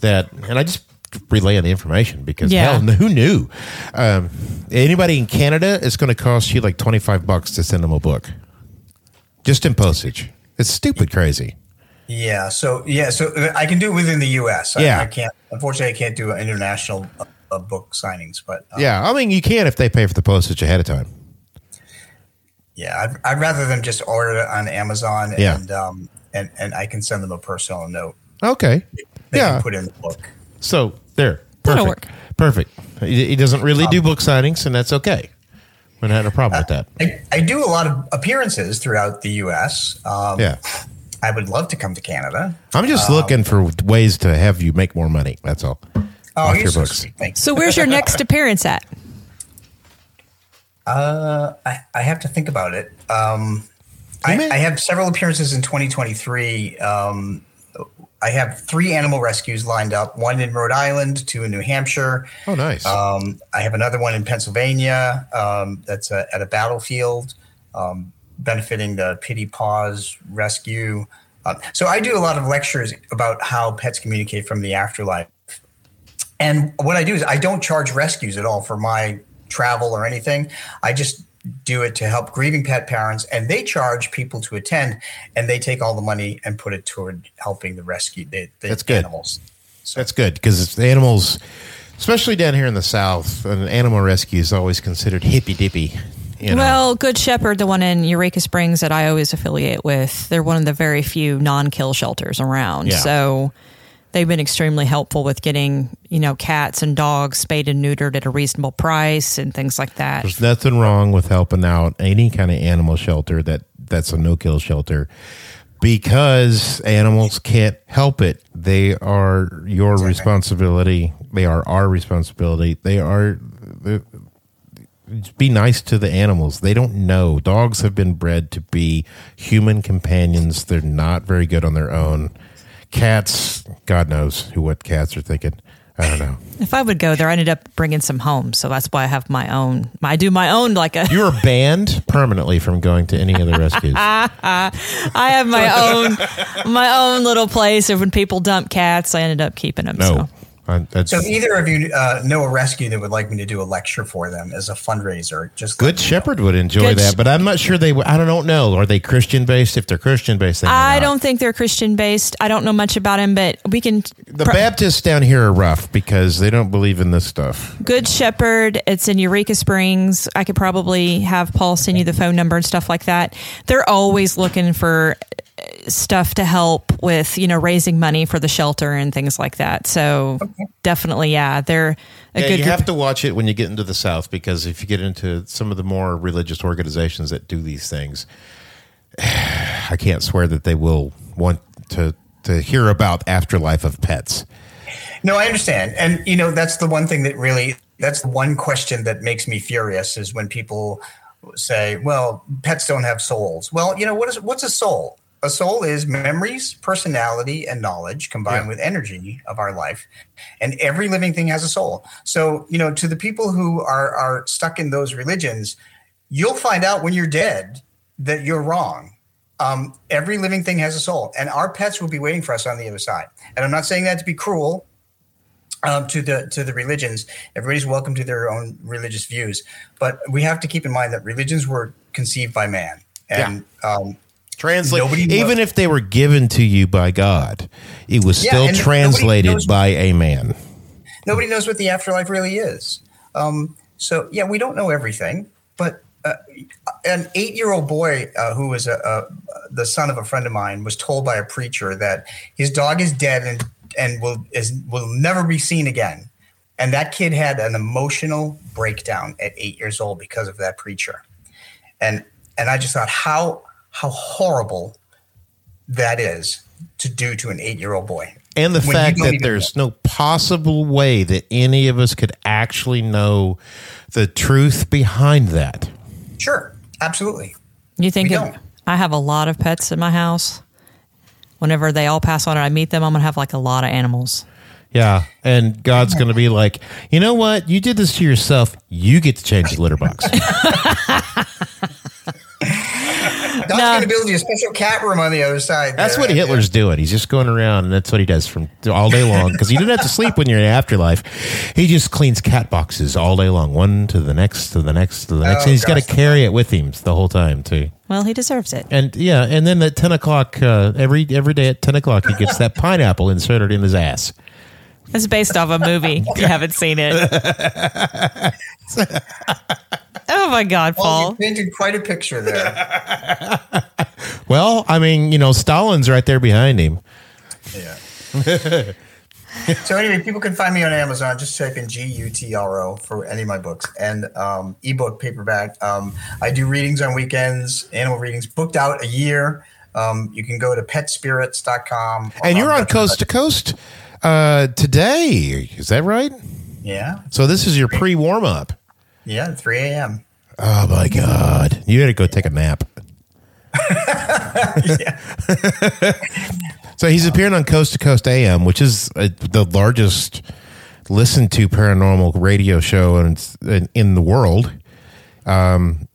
that, and I just relay the information because Yeah. hell, who knew? Um, anybody in Canada, it's going to cost you like twenty five bucks to send them a book, just in postage. It's stupid crazy. Yeah. So yeah. So uh, I can do it within the U.S. Yeah. I can't. Unfortunately, I can't do an international uh, uh, book signings. But uh, Yeah, I mean you can if they pay for the postage ahead of time. yeah, I'd, I'd rather them just order it on Amazon Yeah. and um and and I can send them a personal note. Okay. They yeah. can put in the book. So there, perfect, perfect. He, he doesn't really do book signings, and that's okay. We don't have a problem with that. I, I do a lot of appearances throughout the U.S. Um, Yeah, I would love to come to Canada. I'm just looking for ways to have you make more money. That's all. Oh, Off your so books. sweet. So where's your next appearance at? Uh, I, I have to think about it. Um, I, I have several appearances in 2023. Um, I have three animal rescues lined up: one in Rhode Island, two in New Hampshire. Oh, nice. Um, I have another one in Pennsylvania. Um, that's a, at a battlefield, um, benefiting the Pity Paws Rescue. Um, so I do a lot of lectures about how pets communicate from the afterlife. And what I do is I don't charge rescues at all for my travel or anything. I just do it to help grieving pet parents, and they charge people to attend, and they take all the money and put it toward helping the rescue the, the That's good. animals. That's good because it's the animals, especially down here in the South, an animal rescue is always considered hippy dippy. You know? Well, Good Shepherd, the one in Eureka Springs that I always affiliate with, they're one of the very few non-kill shelters around. Yeah. So they've been extremely helpful with getting you know cats and dogs spayed and neutered at a reasonable price and things like that. There's nothing wrong with helping out any kind of animal shelter that that's a no kill shelter because animals can't help it. They are your responsibility. They are our responsibility. They are. they're- Be nice to the animals. They don't know. Dogs have been bred to be human companions. They're not very good on their own. Cats, God knows who what cats are thinking. I don't know. If I would go there, I ended up bringing some home, so that's why I have my own. I do my own like a. You were banned permanently from going to any of the rescues. I have my own my own little place. Of when people dump cats, I ended up keeping them. No, So. I, that's So either of you uh, know a rescue that would like me to do a lecture for them as a fundraiser, just Good me know. Shepherd would enjoy Good that, but I'm not sure they. would I don't know. Are they Christian based? If they're Christian based, they I not. don't think they're Christian based. I don't know much about them, but we can. The pro- Baptists down here are rough because they don't believe in this stuff. Good Shepherd. It's in Eureka Springs. I could probably have Paul send you the phone number and stuff like that. They're always looking for stuff to help with, you know, raising money for the shelter and things like that. So definitely, yeah, they're a Yeah, good you group. have to watch it when you get into the South because if you get into some of the more religious organizations that do these things, I can't swear that they will want to to hear about afterlife of pets. No, I understand. And you know, that's the one thing that really that's the one question that makes me furious is when people say, "Well, pets don't have souls." Well, you know, what is what's a soul? A soul is memories, personality, and knowledge combined Yeah. with energy of our life. And every living thing has a soul. So, you know, to the people who are are stuck in those religions, you'll find out when you're dead that you're wrong. Um, every living thing has a soul, and our pets will be waiting for us on the other side. And I'm not saying that to be cruel um, to the to the religions. Everybody's welcome to their own religious views, but we have to keep in mind that religions were conceived by man, and um, Translate Nobody knows- even if they were given to you by God, it was Yeah, still translated knows- by a man. nobody knows what the afterlife really is. Um, so yeah, we don't know everything, but uh, an eight-year-old boy uh, who was a, a, the son of a friend of mine was told by a preacher that his dog is dead and and will is will never be seen again. And that kid had an emotional breakdown at eight years old because of that preacher. And and I just thought how how horrible that is to do to an eight-year-old boy. And the When fact that even there's no possible way that any of us could actually know the truth behind that. Sure, absolutely. You think We. I have a lot of pets in my house. Whenever they all pass on and I meet them, I'm gonna have like a lot of animals. Yeah. And God's going to be like, you know what? You did this to yourself. You get to change the litter box. God's No. going to build you a special cat room on the other side. That's there. what Hitler's doing. He's just going around, and that's what he does from all day long. Because he didn't have to sleep when you're in afterlife. He just cleans cat boxes all day long, one to the next, to the next, to the next. Oh, and he's got to carry it with him the whole time too. Well, he deserves it. And yeah, and then at ten o'clock, uh, every every day at ten o'clock, he gets that pineapple inserted in his ass. It's based off a movie. If you haven't seen it. oh my God, Well, Paul. you painted quite a picture there. Well, I mean, you know, Stalin's right there behind him. yeah. so anyway, people can find me on Amazon. Just type in G U T R O for any of my books and um, ebook, paperback. Um, I do readings on weekends, animal readings, booked out a year. Um, you can go to petspirits.com. And you're on coast to coast uh, today. Is that right? Yeah. So this is your pre warm up. Yeah. 3 a.m. Oh my god! You got to go take a nap. so he's appearing on Coast to Coast AM, which is uh, the largest listened to paranormal radio show in, in, in the world, um,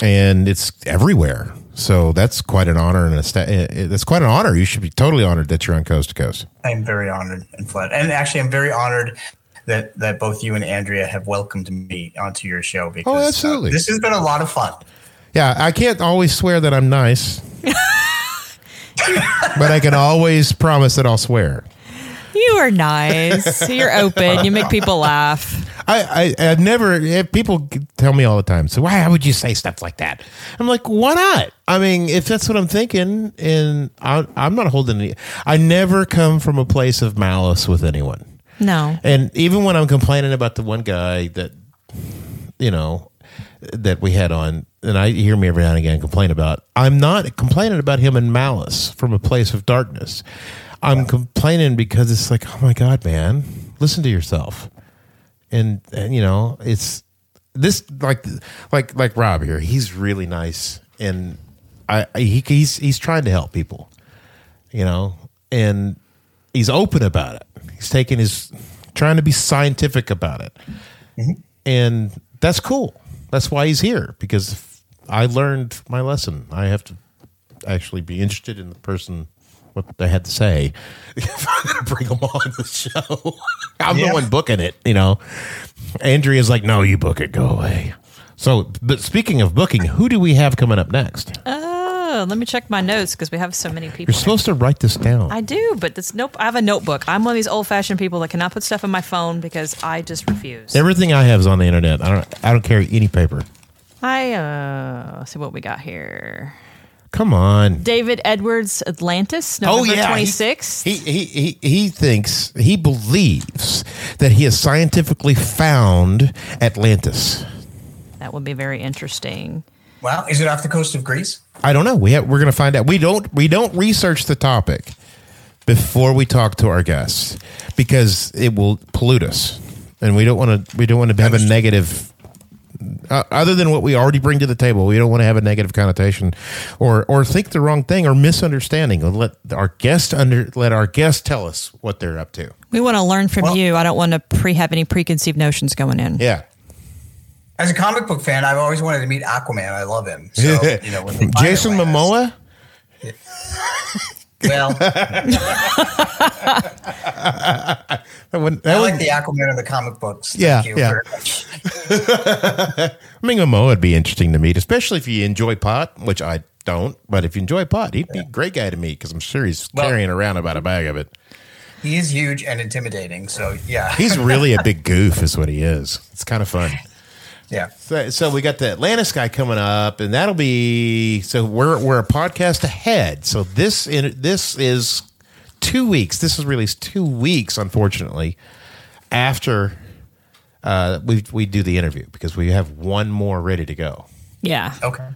and it's everywhere. So that's quite an honor and a sta- uh, that's quite an honor. You should be totally honored that you're on Coast to Coast. I'm very honored and flattered. And actually, I'm very honored that, that both you and Andrea have welcomed me onto your show because uh, absolutely. this has been a lot of fun. Yeah, I can't always swear that I'm nice, but I can always promise that I'll swear. You are nice. You're open. You make people laugh. I, I, I've never. eh, People tell me all the time. So why would you say stuff like that? I'm like, why not? I mean, if that's what I'm thinking, and I, I'm not holding any. I never come from a place of malice with anyone. No. And even when I'm complaining about the one guy that, you know, that we had on, and I hear me every now and again complain about, I'm not complaining about him in malice from a place of darkness. I'm complaining because it's like, oh my God, man, listen to yourself. And, and you know, it's this like like like Rob here. He's really nice, and I, he, he's he's trying to help people, you know, and he's open about it. He's taking his trying to be scientific about it, mm-hmm. and that's cool. That's why he's here because I learned my lesson. I have to actually be interested in the person what they had to say if I'm going to bring them on the show. I'm the one booking it, you know. Andrea's like, "No, you book it. Go away." So, but speaking of booking, who do we have coming up next? Uh, Oh, let me check my notes because we have so many people. You're supposed to write this down. I do, but this nope. I have a notebook. I'm one of these old fashioned people that cannot put stuff in my phone because I just refuse. Everything I have is on the internet. I don't. I don't carry any paper. I uh let's see what we got here. Come on. David Edwards, Atlantis, November twenty sixth. Oh, He, he he he thinks he believes that he has scientifically found Atlantis. That would be very interesting. Wow. Is it off the coast of Greece? I don't know. We have, we're going to find out. We don't we don't research the topic before we talk to our guests because it will pollute us, and we don't want to. We don't want to have a negative. Uh, other than what we already bring to the table, we don't want to have a negative connotation, or or think the wrong thing, or misunderstanding. Let our guest under let our guest tell us what they're up to. We want to learn from Well- you. I don't want to pre have any preconceived notions going in. Yeah, As a comic book fan, I've always wanted to meet Aquaman. I love him. So, you know, when Jason Momoa. Well, That would, that I like the Aquaman of the comic books. Thank Yeah, you yeah. very much. I mean, Momoa would be interesting to meet, especially if you enjoy pot, which I don't. But if you enjoy pot, he'd be a great guy to meet because I'm sure he's Well- carrying around about a bag of it. He is huge and intimidating. So, yeah. He's really a big goof, is what he is. It's kind of fun. Yeah. So, so we got the Atlantis guy coming up, and that'll be so we're we're a podcast ahead. So this in this is two weeks. This is released two weeks, unfortunately, after uh, we we do the interview because we have one more ready to go. Yeah. Okay.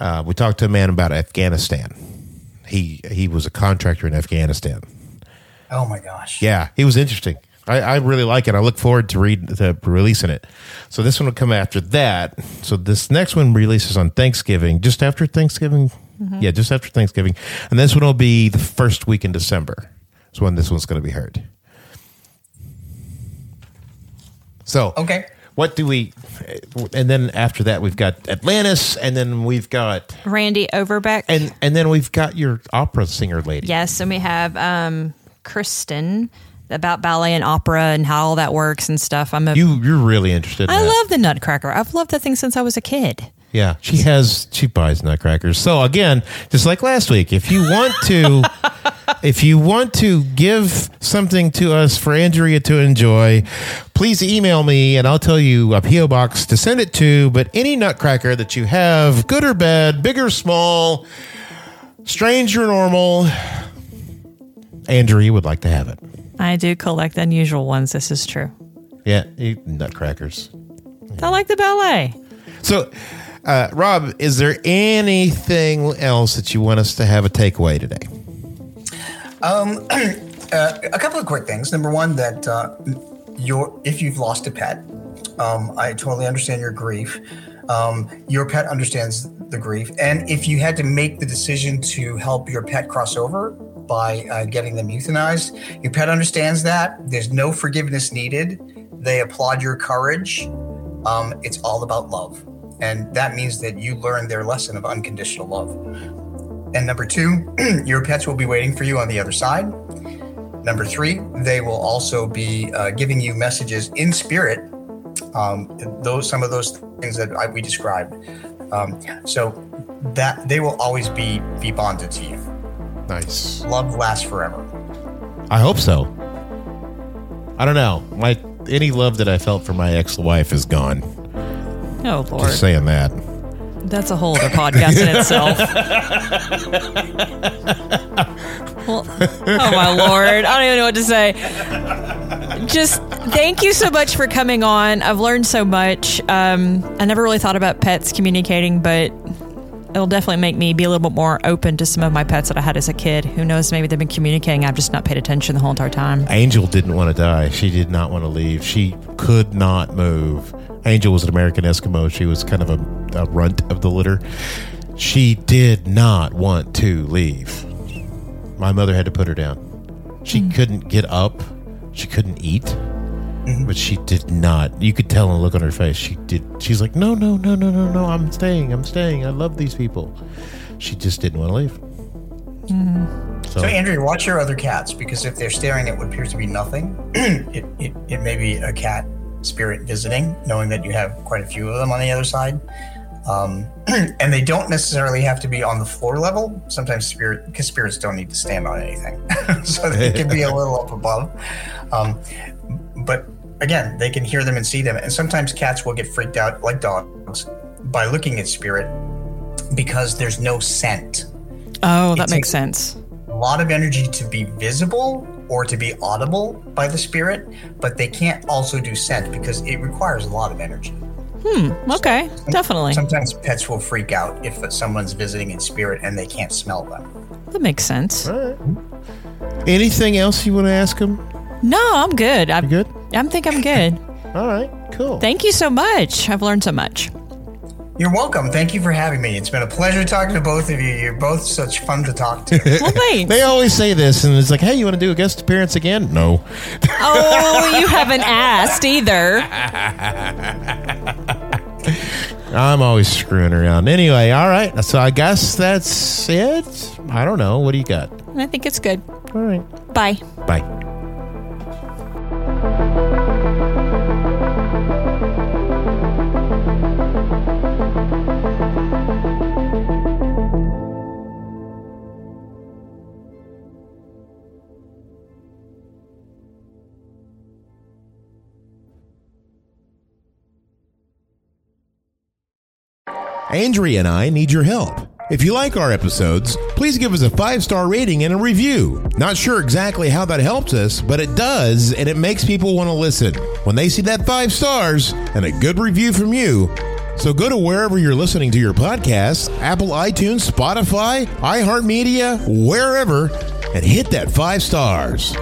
Uh, we talked to a man about Afghanistan. He he was a contractor in Afghanistan. Oh, my gosh. Yeah, he was interesting. I, I really like it. I look forward to read to releasing it. So this one will come after that. So this next one releases on Thanksgiving, just after Thanksgiving. Yeah, just after Thanksgiving, and this one will be the first week in December. Is when this one's going to be heard. So Okay. what do we? And then after that, we've got Atlantis, and then we've got Randy Overbeck. and and then we've got your opera singer lady. yes, and we have um, Kristen about ballet and opera and how all that works and stuff. I'm a You you're really interested. In I love the Nutcracker. I've loved that thing since I was a kid. Yeah, she has. She buys nutcrackers. So again, just like last week, if you want to, if you want to give something to us for Andrea to enjoy, please email me and I'll tell you a PO box to send it to. But any nutcracker that you have, good or bad, big or small, strange or normal, Andrea would like to have it. I do collect unusual ones. This is true. Yeah, eat nutcrackers. I like the ballet. So, uh, Rob, is there anything else that you want us to have a takeaway today? Um, uh, a couple of quick things. Number one, that uh, your if you've lost a pet, um, I totally understand your grief. Um, your pet understands the grief, and if you had to make the decision to help your pet cross over by uh, getting them euthanized, your pet understands that. There's no forgiveness needed. They applaud your courage. Um, it's all about love, and that means that you learn their lesson of unconditional love. And number two, your pets will be waiting for you on the other side. Number three, they will also be uh, giving you messages in spirit. Um, those some of those things that I, we described. Um, so that they will always be be bonded to you. Nice. Love lasts forever. I hope so. I don't know. My any love that I felt for my ex-wife is gone. Oh Lord, Just saying that. that's a whole other podcast in itself. well, oh my Lord, I don't even know what to say. Just thank you so much for coming on. I've learned so much. Um, I never really thought about pets communicating, but it'll definitely make me be a little bit more open to some of my pets that I had as a kid. Who knows? Maybe they've been communicating. I've just not paid attention the whole entire time. Angel didn't want to die. She did not want to leave. She could not move. Angel was an American Eskimo. She was kind of a, a runt of the litter. She did not want to leave. My mother had to put her down. She hmm. couldn't get up. She couldn't eat. But she did not. You could tell in the look on her face. She did. She's like, no, no, no, no, no, no. I'm staying. I'm staying. I love these people. She just didn't want to leave. So, So, Andrea, watch your other cats because if they're staring at what appears to be nothing, it, it, it may be a cat spirit visiting, knowing that you have quite a few of them on the other side. Um, and they don't necessarily have to be on the floor level. Sometimes spirit, because spirits don't need to stand on anything, so they can be a little up above. Um, but again, they can hear them and see them. And sometimes cats will get freaked out, like dogs, by looking at spirit because there's no scent. Oh, that It's makes a- sense. a lot of energy to be visible or to be audible by the spirit, but they can't also do scent because it requires a lot of energy. Hmm. Okay, definitely. Sometimes pets will freak out if someone's visiting in spirit and they can't smell them. That makes sense. anything else you want to ask him? No, I'm good. I, You good? I think I'm good. All right. Cool. Thank you so much. I've learned so much. You're welcome. Thank you for having me. It's been a pleasure talking to both of you. You're both such fun to talk to. Well, thanks. They always say this, and it's like, hey, you want to do a guest appearance again? No. oh, you haven't asked either. I'm always screwing around. Anyway, all right. So I guess that's it. I don't know. What do you got? I think it's good. All right. Bye. Bye. Andrea and I need your help. If you like our episodes, please give us a five star rating and a review. Not sure exactly how that helps us, but it does, and it makes people want to listen when they see that five stars and a good review from you. So go to wherever you're listening to your podcast Apple, iTunes, Spotify, iHeartMedia, wherever and hit that five stars.